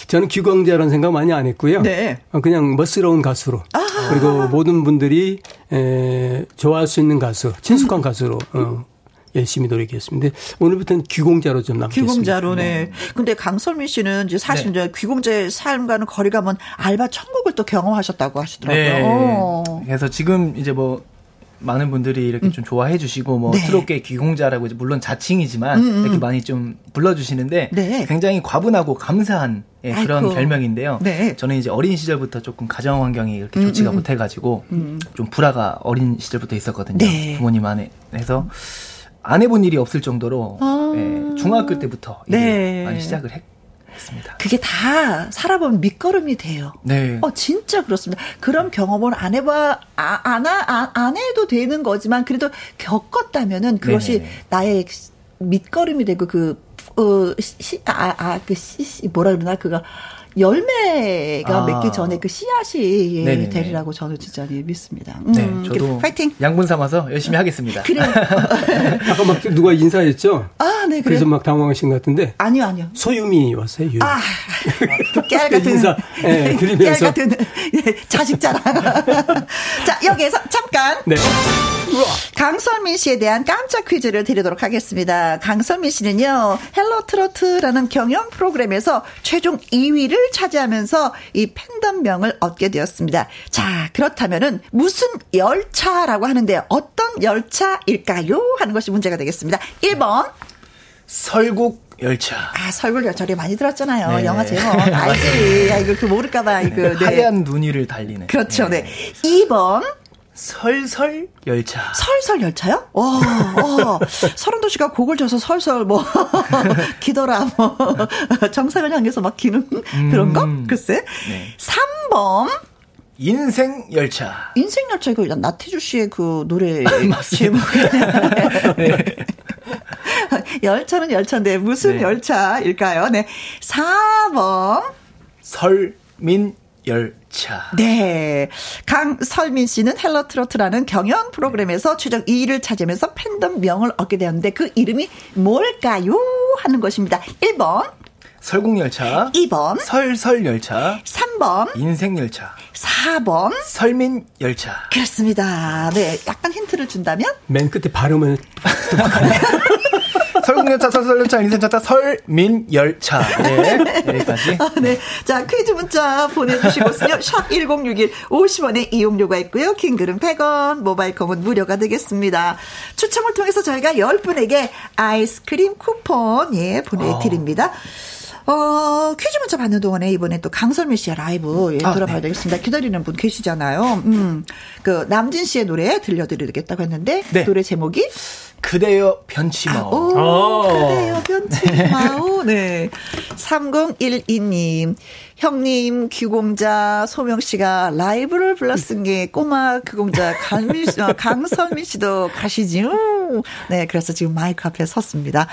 저는 귀공자라는 생각 많이 안 했고요. 네. 어, 그냥 멋스러운 가수로 아. 그리고 모든 분들이 에, 좋아할 수 있는 가수, 친숙한 음. 가수로 어, 열심히 노력했습니다. 오늘부터는 귀공자로 좀 남겠습니다. 귀공자로, 네. 네. 근데 강설민 씨는 이제 사실 네. 이제 귀공자의 삶과는 거리가 먼 알바 천국을 또 경험하셨다고 하시더라고요. 네. 어. 그래서 지금 이제 뭐 많은 분들이 이렇게 음. 좀 좋아해 주시고 뭐 네. 트롯계 귀공자라고 이제 물론 자칭이지만 음, 음. 이렇게 많이 좀 불러 주시는데 네. 굉장히 과분하고 감사한 예, 그런 아이고. 별명인데요. 네. 저는 이제 어린 시절부터 조금 가정 환경이 이렇게 음, 좋지가 음, 음. 못해 가지고 좀 불화가 어린 시절부터 있었거든요. 네. 부모님 안에 해서 안 해본 일이 없을 정도로 아. 예, 중학교 때부터 네. 많이 시작을 했. 습니다 그게 다 살아보면 밑거름이 돼요. 네. 어, 진짜 그렇습니다. 그런 경험을 안 해봐, 아, 안, 안, 안 해도 되는 거지만, 그래도 겪었다면은 그것이 네 나의 밑거름이 되고, 그, 어, 시, 아, 아, 그, 시, 뭐라 그러나, 그거, 열매가 아. 맺기 전에 그 씨앗이 네 되리라고 저는 진짜 믿습니다. 음, 네, 저도 파이팅. 양분 삼아서 열심히 하겠습니다. 그래. 아까 막 누가 인사했죠? 아, 네, 그래. 그래서 막 당황하신 것 같은데. 아니요, 아니요. 소유미 왔어요. 유미. 아, 깨알 같은 인사. 네, 드리면서. 깨알 같은 예, 자식 자랑. 자, 여기에서 잠깐. 네. 강설민 씨에 대한 깜짝 퀴즈를 드리도록 하겠습니다. 강설민 씨는요, 헬로 트로트라는 경연 프로그램에서 최종 2위를 차지하면서 이 팬덤명을 얻게 되었습니다. 자, 그렇다면은 무슨 열차라고 하는데 어떤 열차일까요? 하는 것이 문제가 되겠습니다. 1번. 설국 열차. 아, 설국 열차 우리 많이 들었잖아요. 네. 영화 제목. 알지. 아, 이거 그 모를까봐, 이거. 네. 하얀 눈 위를 달리는. 그렇죠. 네. 네. 2번. 설설 열차. 설설 열차요? 와, 와. 서른도 씨가 곡을 져서 설설 뭐 기더라 뭐 정상을 향해서 막 기는 그런 거? 음. 글쎄. 네. 3번 인생 열차. 인생 열차 이거 나태주 씨의 그 노래 제목. 네. 열차는 열차인데 무슨 네. 열차일까요? 네. 4번 설민 열차. 네. 강설민 씨는 헬로 트로트라는 경연 프로그램에서 최종 2위를 차지하면서 팬덤 명을 얻게 되었는데 그 이름이 뭘까요? 하는 것입니다. 1번. 설국열차. 2번. 설설열차. 3번. 인생열차. 4번. 설민열차. 그렇습니다. 네. 약간 힌트를 준다면? 맨 끝에 발음을. 설국열차, 설설열차, 인생열차, 설민열차. 네. 여기까지. 아, 네. 자, 퀴즈 문자 보내주시고요. 샵 1061 50원의 이용료가 있고요. 킹글은 100원, 모바일 컴은 무료가 되겠습니다. 추첨을 통해서 저희가 10분에게 아이스크림 쿠폰, 예, 보내드립니다. 어. 어, 퀴즈 문자 받는 동안에 이번에 또 강설미 씨의 라이브 예, 아, 들어봐야 네. 되겠습니다. 기다리는 분 계시잖아요. 음, 그 남진 씨의 노래 들려드리겠다고 했는데 네. 노래 제목이 그대여 변치 마오. 아, 오, 오. 그대여 변치 마오. 네. 3012님. 형님, 귀공자 소명 씨가 라이브를 불렀은 게 꼬마 귀공자 강민 씨, 어, 강선미 씨도 가시지요. 네, 그래서 지금 마이크 앞에 섰습니다.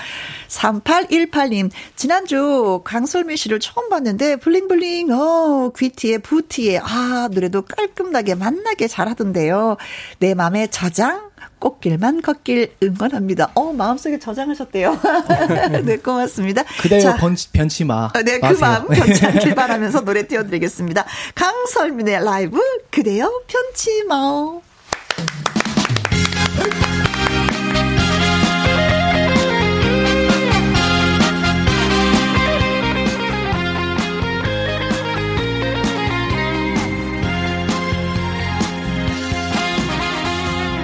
3818님, 지난주 강설미 씨를 처음 봤는데 블링블링, 어, 귀티에 부티에, 아, 노래도 깔끔하게 만나게 잘하던데요. 내 맘에 저장 꽃길만 걷길 응원합니다. 어, 마음속에 저장하셨대요. 네, 고맙습니다. 그대여 자, 변치, 변치 마. 어, 네, 그 마음 변치 않길 바라면서 노래 띄워드리겠습니다. 강설민의 라이브, 그대여 변치 마오.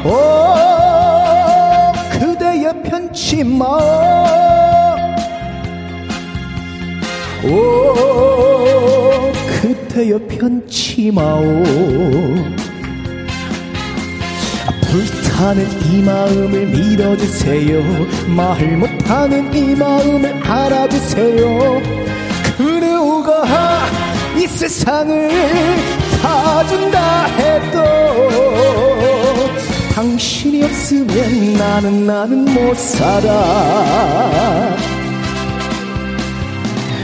오 편치 마오 오 그대여 편치 마오. 불타는 이 마음을 믿어주세요. 말 못하는 이 마음을 알아주세요. 그 누가 이 세상을 다 준다 해도 당신이 없으면 나는 나는 못 살아.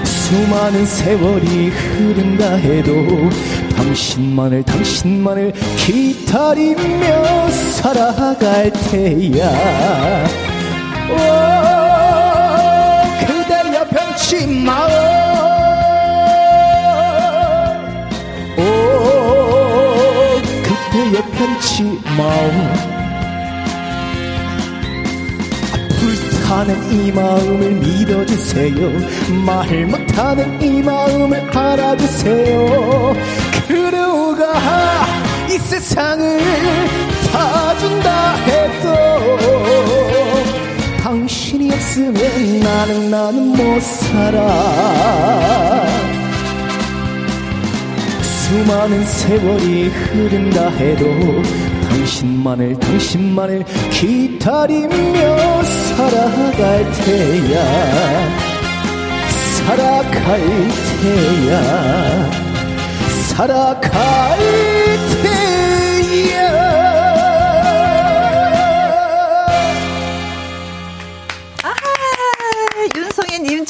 수많은 세월이 흐른다 해도 당신만을 당신만을 기다리며 살아갈 테야. 오 그대여 변치 마오 오 그대여 변치 마오 불타는 이 마음을 믿어주세요. 말 못하는 이 마음을 알아주세요. 그누가 이 세상을 다 준다 해도 당신이 없으면 나는 나는 못 살아 수많은 세월이 흐른다 해도 당신만을 당신만을 기다리며 살아갈 테야. 살아갈 테야. 살아갈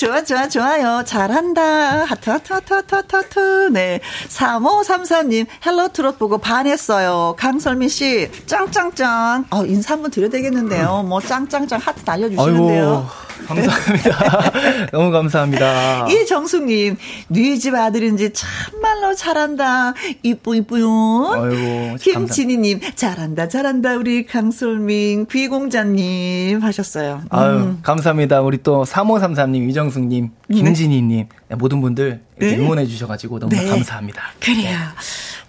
좋아, 좋아, 좋아요. 잘한다. 하트, 하트, 하트, 하트, 하트, 하트. 네. 3533님, 헬로 트롯 보고 반했어요. 강설민 씨, 짱짱짱. 어, 인사 한번 드려야 되겠는데요. 뭐, 짱짱짱 하트 날려주시는데요. 아이고. 감사합니다. 너무 감사합니다. 이정숙님, 뉘집 아들인지 참말로 잘한다. 이쁘, 이쁘요. 아이고. 김진희님, 잘한다, 잘한다. 우리 강설민, 귀공자님 하셨어요. 아유, 음. 감사합니다. 우리 또 3533님, 이정숙님, 김진희님, 네. 모든 분들 네. 응원해 주셔가지고 너무 네. 감사합니다. 그래요. 네.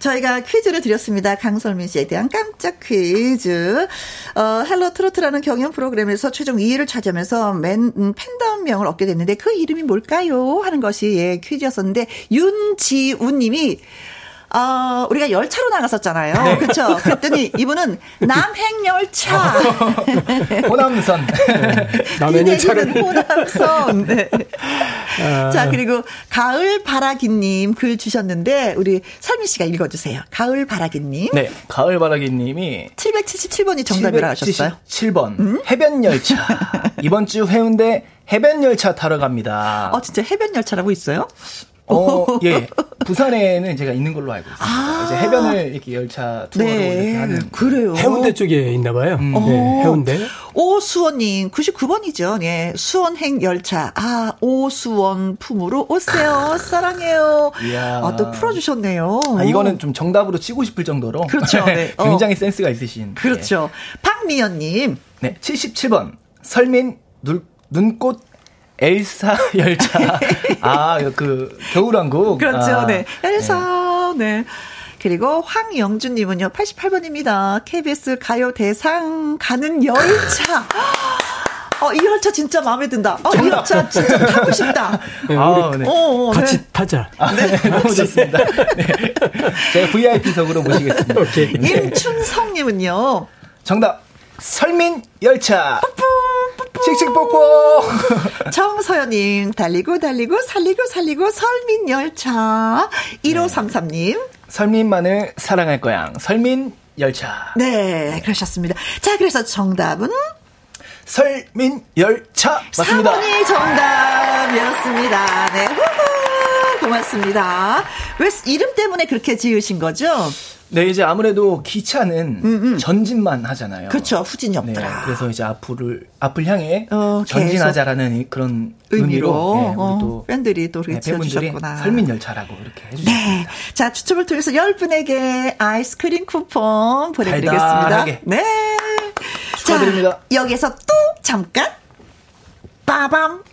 저희가 퀴즈를 드렸습니다. 강설민 씨에 대한 깜짝 퀴즈. 어, 헬로 트로트라는 경연 프로그램에서 최종 2위를 차지하면서 맨, 음, 팬덤명을 얻게 됐는데 그 이름이 뭘까요? 하는 것이 예, 퀴즈였었는데 윤지우 님이 어, 우리가 열차로 나갔었잖아요. 네. 그렇죠. 그랬더니 이분은 남행 열차. 호남선. 남행 열차는 호남선. 네. 아. 자, 그리고 가을 바라기님 글 주셨는데 우리 설미 씨가 읽어주세요. 가을 바라기님. 네, 가을 바라기님이 777번이 정답이라 하셨어요. 7번 음? 해변 열차. 이번 주 해운대 해변 열차 타러 갑니다. 어, 진짜 해변 열차라고 있어요? 어, 예. 부산에는 제가 있는 걸로 알고 있습니다. 아~ 이제 해변을 이렇게 열차 투어로 네. 이렇게 하는. 그래요. 해운대 쪽에 있나 봐요. 음. 네, 해운대. 오수원님, 99번이죠. 네. 수원행 열차. 아, 오수원 품으로 오세요. 사랑해요. 이야. 아, 또 풀어주셨네요. 아, 이거는 좀 정답으로 치고 싶을 정도로. 그렇죠. 네. 굉장히 어. 센스가 있으신. 그렇죠. 네. 박미연님. 네. 77번. 설민 눈, 눈꽃 엘사 열차. 아, 그 겨울왕국. 그렇죠. 아, 네. 엘사. 네. 네. 그리고 황영준 님은요, 88번입니다. KBS 가요 대상 가는 열차. 어, 이 열차 진짜 마음에 든다. 어, 이 열차 진짜 타고 싶다. 네, 아, 네. 어, 어, 같이 네. 타자. 아, 네, 너무 좋습니다. 네. 제가 VIP석으로 모시겠습니다. 오케이. 임춘성님은요. 정답. 설민 열차. 뽀뽀. 칙칙 뽀뽀. 정서연님, 달리고 달리고 살리고 살리고 설민 열차. 1533님. 설민만을 사랑할 거야. 설민 열차. 네, 그러셨습니다. 자, 그래서 정답은 설민 열차 맞습니다. 4번이 정답이었습니다. 네. 후후, 고맙습니다. 왜 이름 때문에 그렇게 지으신 거죠? 네, 이제 아무래도 기차는 음, 음. 전진만 하잖아요. 그렇죠. 후진이 없더라. 네, 그래서 이제 앞을 앞을 향해 어, 전진하자라는 그런 의미로, 의미로 네, 어, 또 팬들이 또 이렇게 네, 주셨구나 설민 열차라고 이렇게 해주셨습니다. 네, 자 추첨을 통해서 10 분에게 아이스크림 쿠폰 보내드리겠습니다. 달달하게. 네, 축하드립니다. 자, 여기서 또 잠깐 빠밤.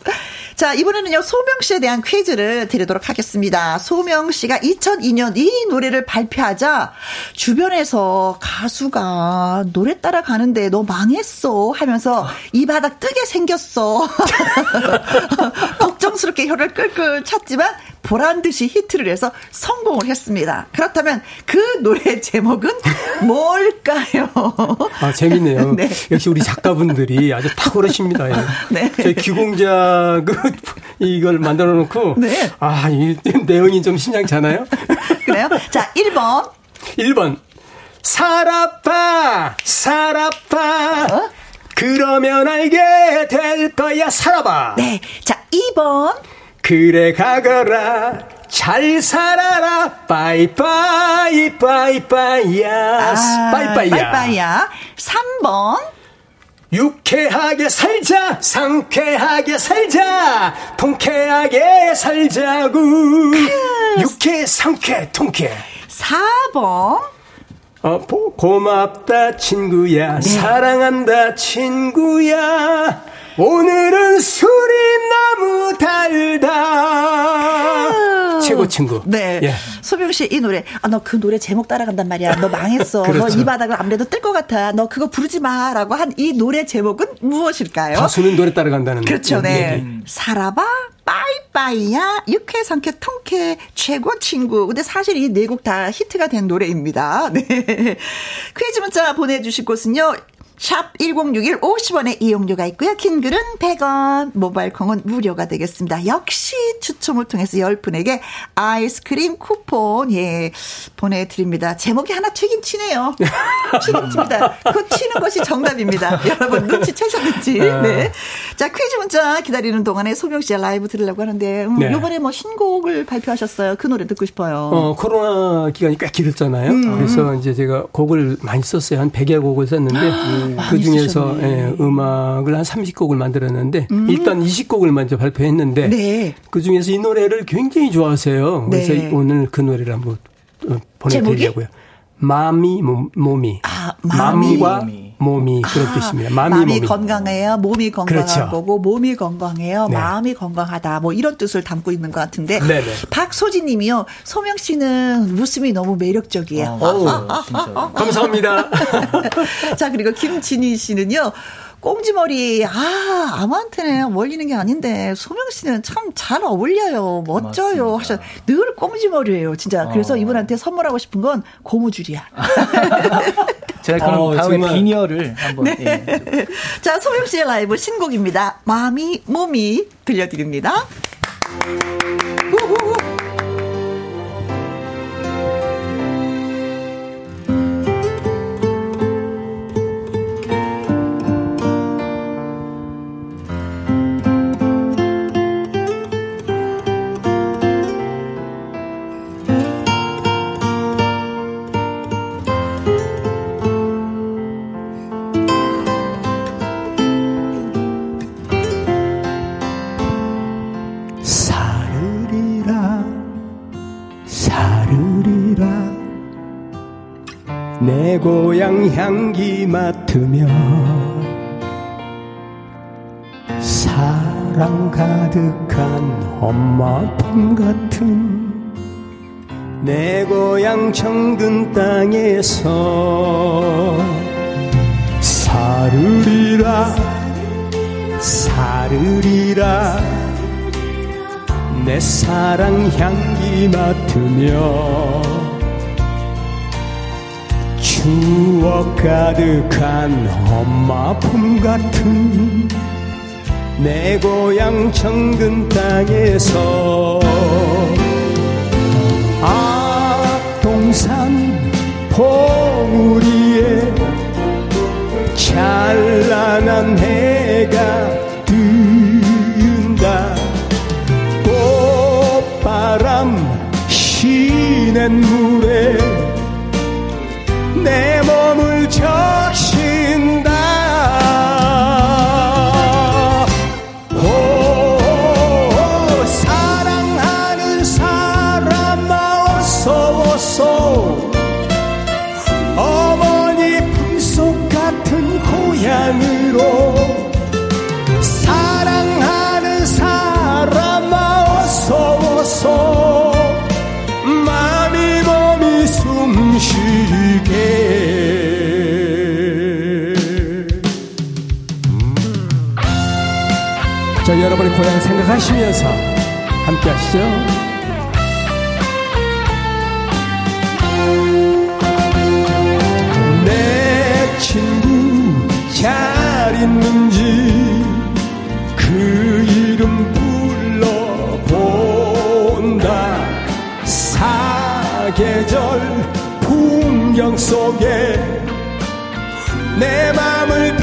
자, 이번에는요, 소명 씨에 대한 퀴즈를 드리도록 하겠습니다. 소명 씨가 2002년 이 노래를 발표하자 주변에서 가수가 노래 따라가는데 너 망했어 하면서 이 바닥 뜨게 생겼어. 걱정스럽게 혀를 끌끌 찼지만 보란 듯이 히트를 해서 성공을 했습니다. 그렇다면 그 노래 제목은 뭘까요? 아, 재밌네요. 네. 역시 우리 작가분들이 아주 탁월하십니다. 네. 저희 귀공자 그 이걸 만들어 놓고 네. 아, 이 내용이 좀 심상찮아요? 그래요? 자, 1번. 1번. 살아봐, 살아봐. 어? 그러면 알게 될 거야, 살아봐. 네. 자, 2번. 그래 가거라. 잘 살아라. 빠이빠이 빠이빠이야. 아, 빠이빠이야. 빠이빠이야. 3번. 유쾌하게 살자. 상쾌하게 살자. 통쾌하게 살자구. 유쾌 상쾌 통쾌. 4번. 어, 고맙다 친구야. 네. 사랑한다 친구야 오늘은 술이 너무 달다. 아. 최고 친구. 네. 예. 소병 씨 이 노래. 아, 너 그 노래 제목 따라간단 말이야. 너 망했어. 그렇죠. 너이 바닥을 아무래도 뜰 것 같아. 너 그거 부르지 마. 라고 한 이 노래 제목은 무엇일까요? 가수는 노래 따라간다는. 그렇죠. 네. 네. 살아봐. 빠이빠이야. 육회, 상쾌, 통쾌, 최고 친구. 근데 사실 이 네 곡 다 히트가 된 노래입니다. 네. 퀴즈 문자 보내주실 곳은요. 샵 1061 50원의 이용료가 있고요. 긴 글은 100원, 모바일 콩은 무료가 되겠습니다. 역시 추첨을 통해서 10분에게 아이스크림 쿠폰 예 보내드립니다. 제목이 하나. 튀긴 튀입니다. 그 튀는 것이 정답입니다. 여러분 눈치채셨는지. 아. 네. 자 퀴즈 문자 기다리는 동안에 소명 씨의 라이브 들으려고 하는데 음, 네. 이번에 뭐 신곡을 발표하셨어요. 그 노래 듣고 싶어요. 어 코로나 기간이 꽤 길었잖아요. 음. 그래서 이제 제가 곡을 많이 썼어요. 한 100여 곡을 썼는데 그 중에서 예, 음악을 한 30곡을 만들었는데 음. 일단 20곡을 먼저 발표했는데 네. 그 중에서 이 노래를 굉장히 좋아하세요. 그래서 네. 오늘 그 노래를 한번 어, 보내드리려고요. 마음이 몸이 아, 마음과 몸이 그런 아, 뜻입니다. 마음이, 마음이 몸이. 건강해요. 몸이 건강한 그렇죠. 거고 몸이 건강해요. 네. 마음이 건강하다. 뭐 이런 뜻을 담고 있는 것 같은데 네네. 박소진 님이요. 소명 씨는 웃음이 너무 매력적이에요. 아, 아, 아, 감사합니다. 자, 그리고 김진희 씨는요. 꽁지머리, 아, 아무한테는 어울리는 게 아닌데, 소명 씨는 참 잘 어울려요. 멋져요. 하셔. 늘 꽁지머리예요 진짜. 그래서 어. 이분한테 선물하고 싶은 건 고무줄이야. 제가 그럼 어, 다음에 정말. 비니어를 한번. 네. 예. 자, 소명 씨의 라이브 신곡입니다. 마음이, 몸이 들려드립니다. 고향 향기 맡으며 사랑 가득한 엄마 품 같은 내 고향 정든 땅에서 사르리라 사르리라. 내 사랑 향기 맡으며 추억 가득한 엄마 품 같은 내 고향 정든 땅에서 앞동산 봉우리에 찬란한 해가 뜬다. 꽃바람 시낸 물에 내 몸을 적 고향 생각하시면서 함께 하시죠. 내 친구 잘 있는지 그 이름 불러본다 사계절 풍경 속에 내 맘을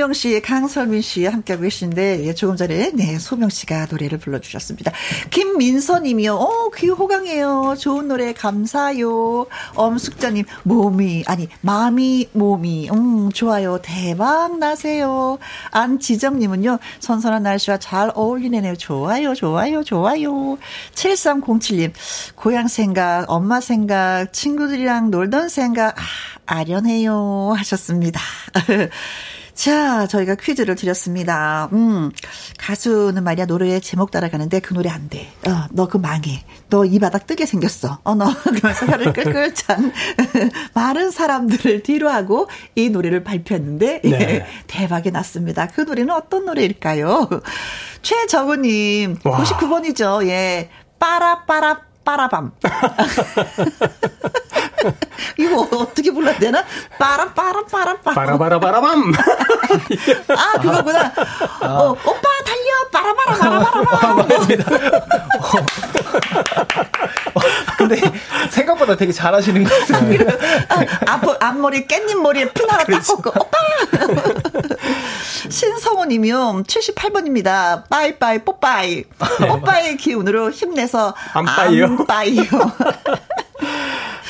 소명 씨, 강설민 씨 함께하고 계신데, 예, 조금 전에, 네, 소명 씨가 노래를 불러주셨습니다. 김민서 님이요, 어, 귀 호강해요. 좋은 노래 감사요. 엄숙자님, 몸이, 아니, 마음이, 몸이, 음, 좋아요. 대박 나세요. 안지정님은요, 선선한 날씨와 잘 어울리네요. 좋아요, 좋아요, 좋아요. 7307님, 고향 생각, 엄마 생각, 친구들이랑 놀던 생각, 아, 아련해요. 하셨습니다. 자, 저희가 퀴즈를 드렸습니다. 음, 가수는 말이야, 노래 제목 따라가는데 그 노래 안 돼. 어, 너 그 망해. 너 이 바닥 뜨게 생겼어. 어, 너, 그러면서 혀를 끌끌 찬 많은 사람들을 뒤로 하고 이 노래를 발표했는데, 네. 예, 대박이 났습니다. 그 노래는 어떤 노래일까요? 최정우님, 99번이죠. 예. 빠라빠라 빠라밤. 이거 어떻게 불러야 되나? 빠람 빠람 빠람 빠람. 빠라바라바라밤. 아 그거구나. 아. 어, 오빠 달려 빠라바라 빠라바라. 맞습니다. 근데 생각보다 되게 잘하시는 것 같아요. 아, 앞, 앞머리 깻잎 머리에 핀 하나 딱 꽂고 오빠. 신성호님이요 78번입니다. 빠이빠이 뽀빠이. 네, 오빠의 기운으로 힘내서 안빠이요. 안빠이요.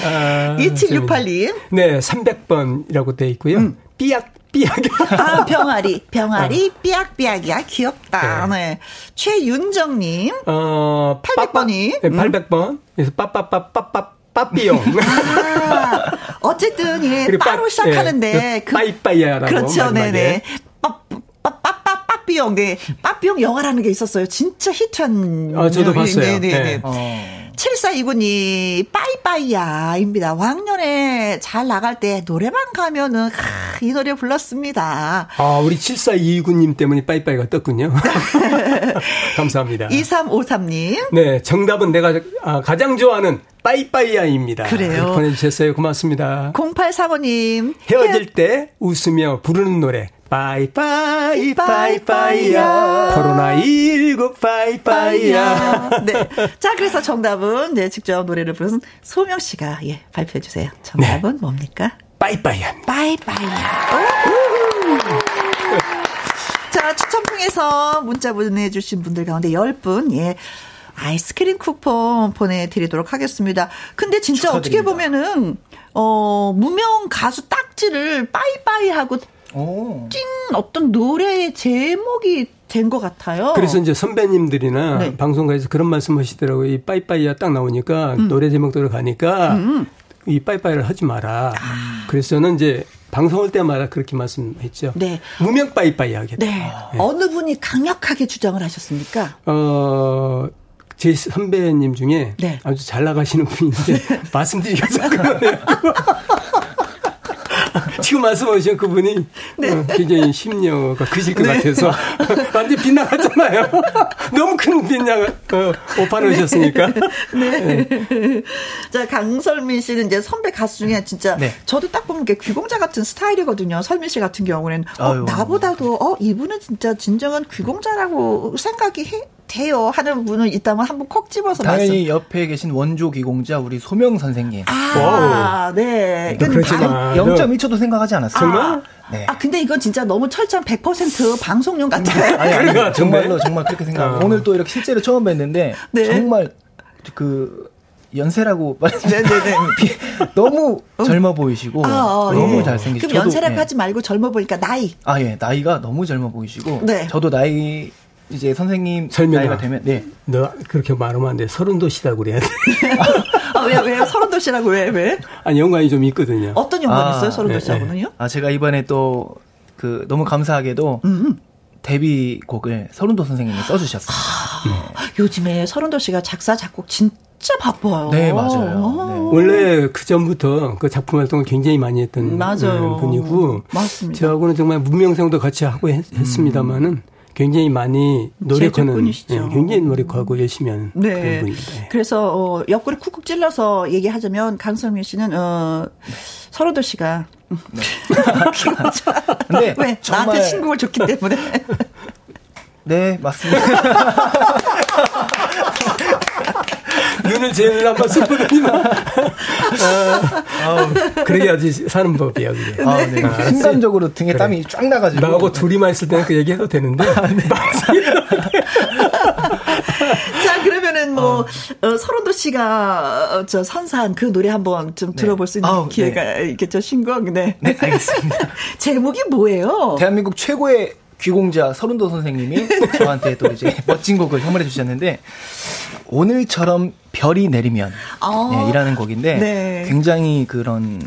아, 2768님. 네, 300번이라고 돼 있고요. 음. 삐약 삐약. 아, 병아리. 병아리, 어. 삐약삐약이야. 귀엽다. 네. 네. 최윤정님. 어, 800번이. 네, 800번. 그래서 빠빠빠빠빠. 빠삐용. 아, 어쨌든, 예, 빠로 시작하는데. 예, 그, 빠이빠이야라고. 그렇죠, 네네. 빠빠 빠 빠삐용. 네. 빠삐용 영화라는 게 있었어요. 진짜 히트한. 아, 저도 봤어요. 네네네. 네. 네. 어. 7429님, 빠이빠이야입니다. 왕년에 잘 나갈 때 노래방 가면은, 하, 이 노래 불렀습니다. 아, 우리 7429님 때문에 빠이빠이가 떴군요. 감사합니다. 2353님. 네, 정답은 내가 아, 가장 좋아하는 빠이빠이야입니다. 그래요. 보내주셨어요. 고맙습니다. 0835님. 헤어질 때 웃으며 부르는 노래. 빠이빠이 빠이빠이야 코로나 19 빠이빠이야 네. 자 그래서 정답은 네 직접 노래를 부른 소명 씨가 예 발표해 주세요. 정답은 네. 뭡니까? 빠이빠이야. 빠이빠이야. 자 추첨 통해서 문자 보내주신 분들 가운데 10분 예. 아이스크림 쿠폰 보내드리도록 하겠습니다. 근데 진짜 축하드립니다. 어떻게 보면은, 어, 무명 가수 딱지를 빠이빠이 하고 찐 어떤 노래의 제목이 된 것 같아요. 그래서 이제 선배님들이나 네. 방송가에서 그런 말씀 하시더라고요. 이 빠이빠이야 딱 나오니까 음. 노래 제목대로 가니까 음. 이 빠이빠이를 하지 마라. 아. 그래서 저는 이제 방송할 때마다 그렇게 말씀했죠. 네. 무명 빠이빠이 하겠다. 네. 네. 어느 분이 강력하게 주장을 하셨습니까? 어, 제 선배님 중에 네. 아주 잘 나가시는 분인데 말씀드리기가 좀 그러네요. 지금 말씀하신 그분이 네. 어, 굉장히 심려가 크실 것 네. 같아서 완전 빗나갔잖아요. 너무 큰 빗나가 어, 오빠 놓으셨으니까. 네. 네. 자 강설민 씨는 이제 선배 가수 중에 진짜 네. 저도 딱 보면 귀공자 같은 스타일이거든요. 설민 씨 같은 경우는 어, 나보다도 어 이분은 진짜 진정한 귀공자라고 생각이 해. 돼요 하는 분은 있다면 한번 콕 집어서 당연히 말씀. 옆에 계신 원조 기공자 우리 소명 선생님. 아, 네. 그렇지만 0.1초도 생각하지 않았어요. 정말? 네. 아 근데 이건 진짜 너무 철저한 100% 방송용 같아요. 아니, 아니, 아니 정말로 정말 그렇게 생각. 어. 오늘 또 이렇게 실제로 처음 뵀는데 네. 정말 그 연세라고 네네네 네, 네. 너무 어. 젊어 보이시고 아, 아, 너무 예. 잘생기시고 그럼 연세라고 예. 하지 말고 젊어 보니까 나이 아 예 나이가 너무 젊어 보이시고 네. 저도 나이 이제 선생님 설명 나이가 되면 네. 너 그렇게 말하면 안 돼. 서른 도시라고 그래야 돼. 아, 왜, 왜요? 서른 도시라고 왜, 왜? 아니, 연관이 좀 있거든요. 어떤 연관이 아, 있어요? 서른 도시하고는요? 네, 아, 제가 이번에 또, 그, 너무 감사하게도, 음. 데뷔곡을 서른도 선생님이 써주셨어요. 아, 네. 요즘에 서른도 씨가 작사, 작곡 진짜 바빠요. 네, 맞아요. 네. 원래 그 전부터 그 작품 활동을 굉장히 많이 했던 맞아요. 분이고, 맞습니다. 저하고는 정말 문명생도 같이 하고 했, 습니다마는 굉장히 많이 노력하는 예, 굉장히 노력하고 열심히 하는 네. 그런 분입니다. 예. 그래서 어, 옆구리 쿡쿡 찔러서 얘기하자면 강성민 씨는 어, 서로도 씨가 네. 근데 왜 정말... 나한테 신곡을 줬기 때문에 네 맞습니다. 눈을 제일 한번 슬프더니만. 아, 그래야지 사는 법이야, 그게. 아, 네. 아, 순간적으로 등에 그래. 땀이 쫙 나가지고. 나하고 둘이만 있을 때는 그 얘기 해도 되는데. 아, 네. 자, 그러면은 뭐, 어. 어, 서른도 씨가, 어, 저, 선사한 그 노래 한번 좀 네. 들어볼 수 있는 아우, 기회가 네. 있겠죠, 신곡. 네. 네, 알겠습니다. 제목이 뭐예요? 대한민국 최고의 귀공자 서른도 선생님이 저한테 또 이제 멋진 곡을 선물해 주셨는데 오늘처럼 별이 내리면 아, 네, 이라는 곡인데 네. 굉장히 그런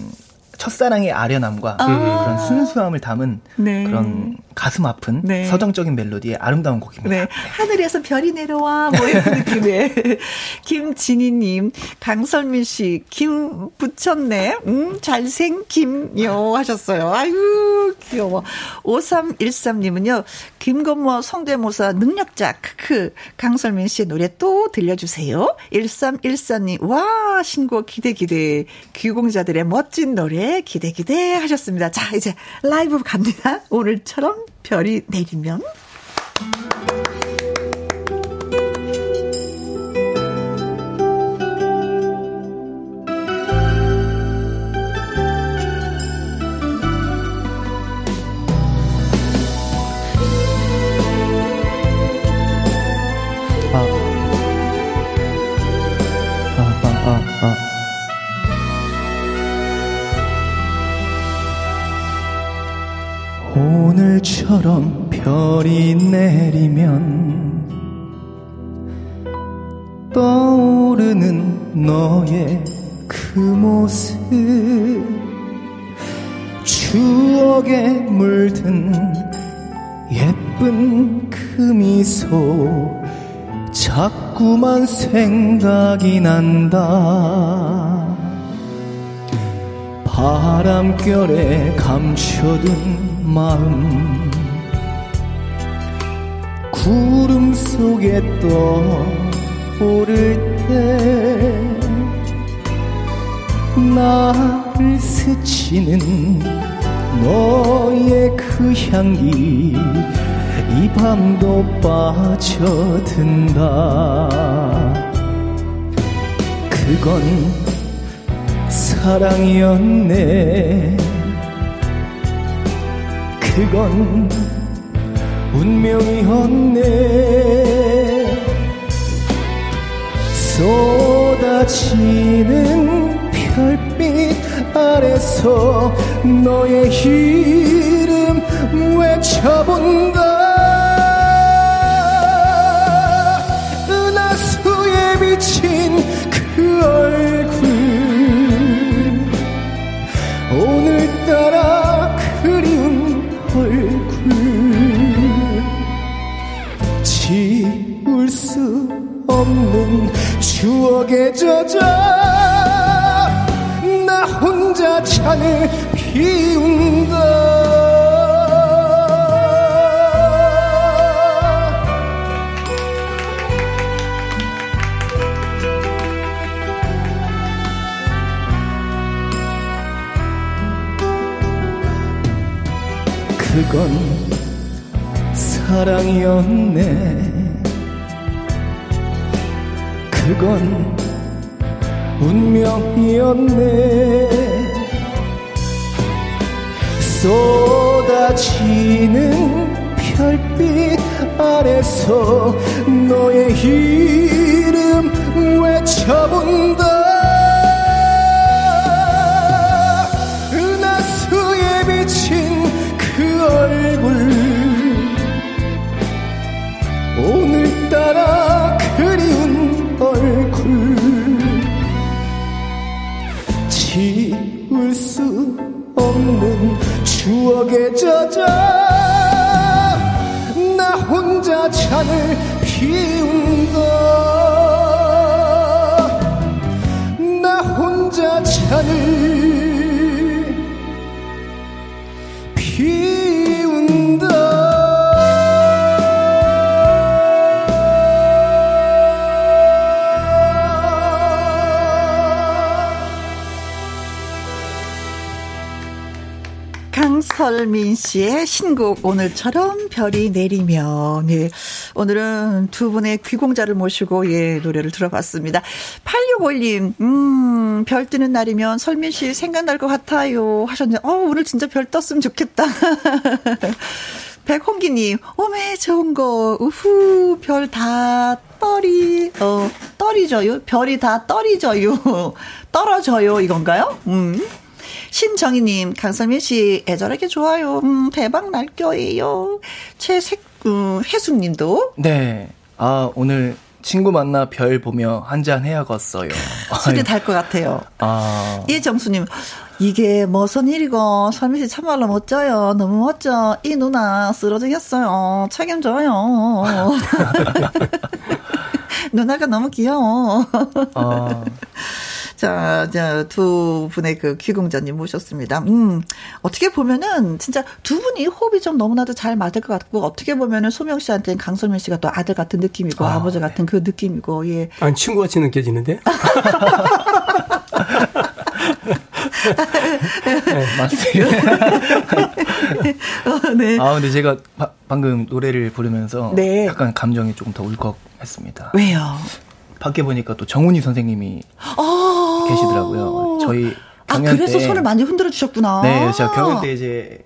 첫사랑의 아련함과 아~ 그런 순수함을 담은 네. 그런 가슴 아픈 네. 서정적인 멜로디의 아름다운 곡입니다. 네. 하늘에서 별이 내려와 뭐 이런 느낌의 김진희님, 강설민 씨, 김 붙였네. 음 잘생김요 하셨어요. 아유 귀여워. 5313님은요. 김건모 성대모사 능력자 크크 강설민 씨의 노래 또 들려주세요. 1314님 와 신곡 기대 기대 귀공자들의 멋진 노래 기대 기대 하셨습니다. 자 이제 라이브 갑니다. 오늘처럼 별이 내리면 오늘처럼 별이 내리면 떠오르는 너의 그 모습 추억에 물든 예쁜 그 미소 자꾸만 생각이 난다. 바람결에 감춰둔 마음. 구름 속에 떠오를 때 나를 스치는 너의 그 향기 이 밤도 빠져든다. 그건 사랑이었네 그건 운명이었네. 쏟아지는 별빛 아래서 너의 이름 외쳐본다. 은하수에 비친 그 얼굴 추억에 젖어 혼자 찬을 피운다 그건 사랑이었네 건 운명이었네. 쏟아지는 별빛 아래서 너의 이름 외쳐본다 설민 씨의 신곡 오늘처럼 별이 내리면 예. 오늘은 두 분의 귀공자를 모시고 예 노래를 들어봤습니다. 8651님 음, 별 뜨는 날이면 설민 씨 생각날 것 같아요 하셨는데 어 오늘 진짜 별 떴으면 좋겠다. 백홍기님, 오메, 좋은 거, 우후, 별 다 떨이, 어, 떨이져요? 별이 다 떨이져요. 떨어져요, 이건가요? 음. 신정희님, 강선민 씨, 애절하게 좋아요. 음, 대박 날 거예요. 최색, 음, 혜숙님도. 네. 아, 오늘 친구 만나 별 보며 한잔 해야겠어요. 술이 달 것 같아요. 아. 이정수님, 이게 무슨 일이고, 설미 씨 참말로 멋져요. 너무 멋져. 이 누나 쓰러지겠어요. 책임져요. 누나가 너무 귀여워. 아. 자, 자, 두 분의 그 귀공자님 모셨습니다. 음, 어떻게 보면은 진짜 두 분이 호흡이 좀 너무나도 잘 맞을 것 같고, 어떻게 보면은 소명 씨한테는 강소명 씨가 또 아들 같은 느낌이고, 아, 버지 네. 같은 그 느낌이고, 예. 아니, 친구같이 느껴지는데? 네, 맞습니다. 어, 네. 아, 근데 제가 바, 방금 노래를 부르면서 네. 약간 감정이 조금 더 울컥했습니다. 왜요? 밖에 보니까 또 정훈이 선생님이 아~ 계시더라고요. 저희 아 그래서 때, 손을 많이 흔들어 주셨구나. 네, 제가 경연 때 이제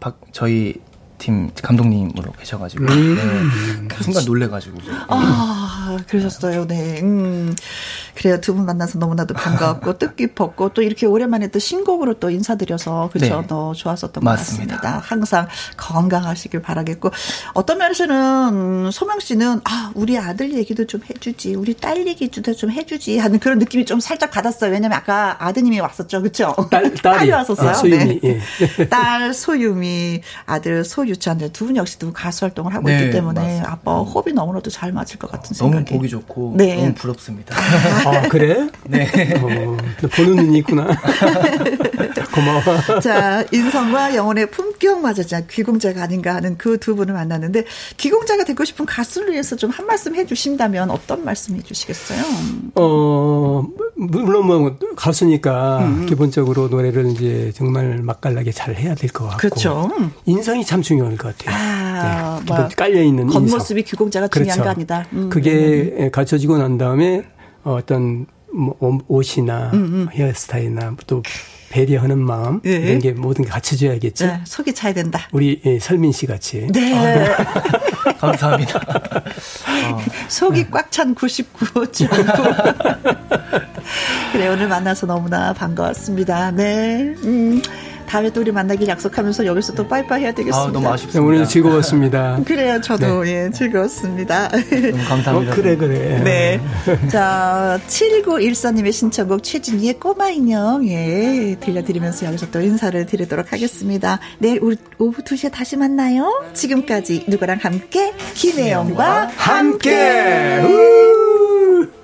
박 저희 팀 감독님으로 계셔가지고 음. 네, 그 순간 놀래가지고 아 그러셨어요 네 음. 그래요. 두 분 만나서 너무나도 반가웠고 뜻깊었고 또 이렇게 오랜만에 또 신곡으로 또 인사드려서 그렇죠. 네. 더 좋았었던 맞습니다. 것 같습니다. 항상 건강하시길 바라겠고 어떤 면에서는 소명 씨는 아 우리 아들 얘기도 좀 해주지, 우리 딸 얘기도 좀 해주지 하는 그런 느낌이 좀 살짝 받았어요. 왜냐면 아까 아드님이 왔었죠, 그렇죠? 딸 딸이 왔었어요. 아, 소유미. 네. 예. 딸 소유미, 아들 소유찬 두분 역시도 가수 활동을 하고 네, 있기 때문에 맞습니다. 아빠 호흡이 너무나도 잘 맞을 것 같은 생각이. 너무 보기 좋고 네. 너무 부럽습니다. 아 그래? 네. 어, 보는 눈이 있구나. 고마워. 자 인성과 영혼의 품격 맞았자 귀공자가 아닌가 하는 그 두 분을 만났는데 귀공자가 되고 싶은 가수를 위해서 좀 한 말씀 해주신다면 어떤 말씀 해주시겠어요? 어 물론 뭐 가수니까 음. 기본적으로 노래를 이제 정말 맛깔나게 잘 해야 될 것 같고. 그렇죠. 인성이 참 중요할 것 같아요. 아, 네. 뭐 깔려 있는 겉모습이 귀공자가 중요한 그렇죠. 거 아니다. 음. 그게 갖춰지고 난 다음에 어떤 뭐 옷이나 음, 음. 헤어스타일이나 또 배려하는 마음 예. 이런 게 모든 게 갖춰져야겠죠. 네, 속이 차야 된다. 우리 예, 설민 씨 같이. 네. 아, 감사합니다. 어. 속이 네. 꽉찬 99.9. 그래 오늘 만나서 너무나 반가웠습니다. 네. 음. 다음에 또 우리 만나길 약속하면서 여기서 또 빠이빠이 해야 되겠습니다. 아, 너무 아쉽습니다. 오늘 즐거웠습니다. 그래요, 저도 네. 예, 즐거웠습니다. 너무 감사합니다. 어, 그래, 그래. 네. 자, 7914님의 신청곡 최진희의 꼬마 인형, 예, 들려드리면서 여기서 또 인사를 드리도록 하겠습니다. 내일 우리 오후 2시에 다시 만나요. 지금까지 누구랑 함께? 김혜영과 함께! 함께!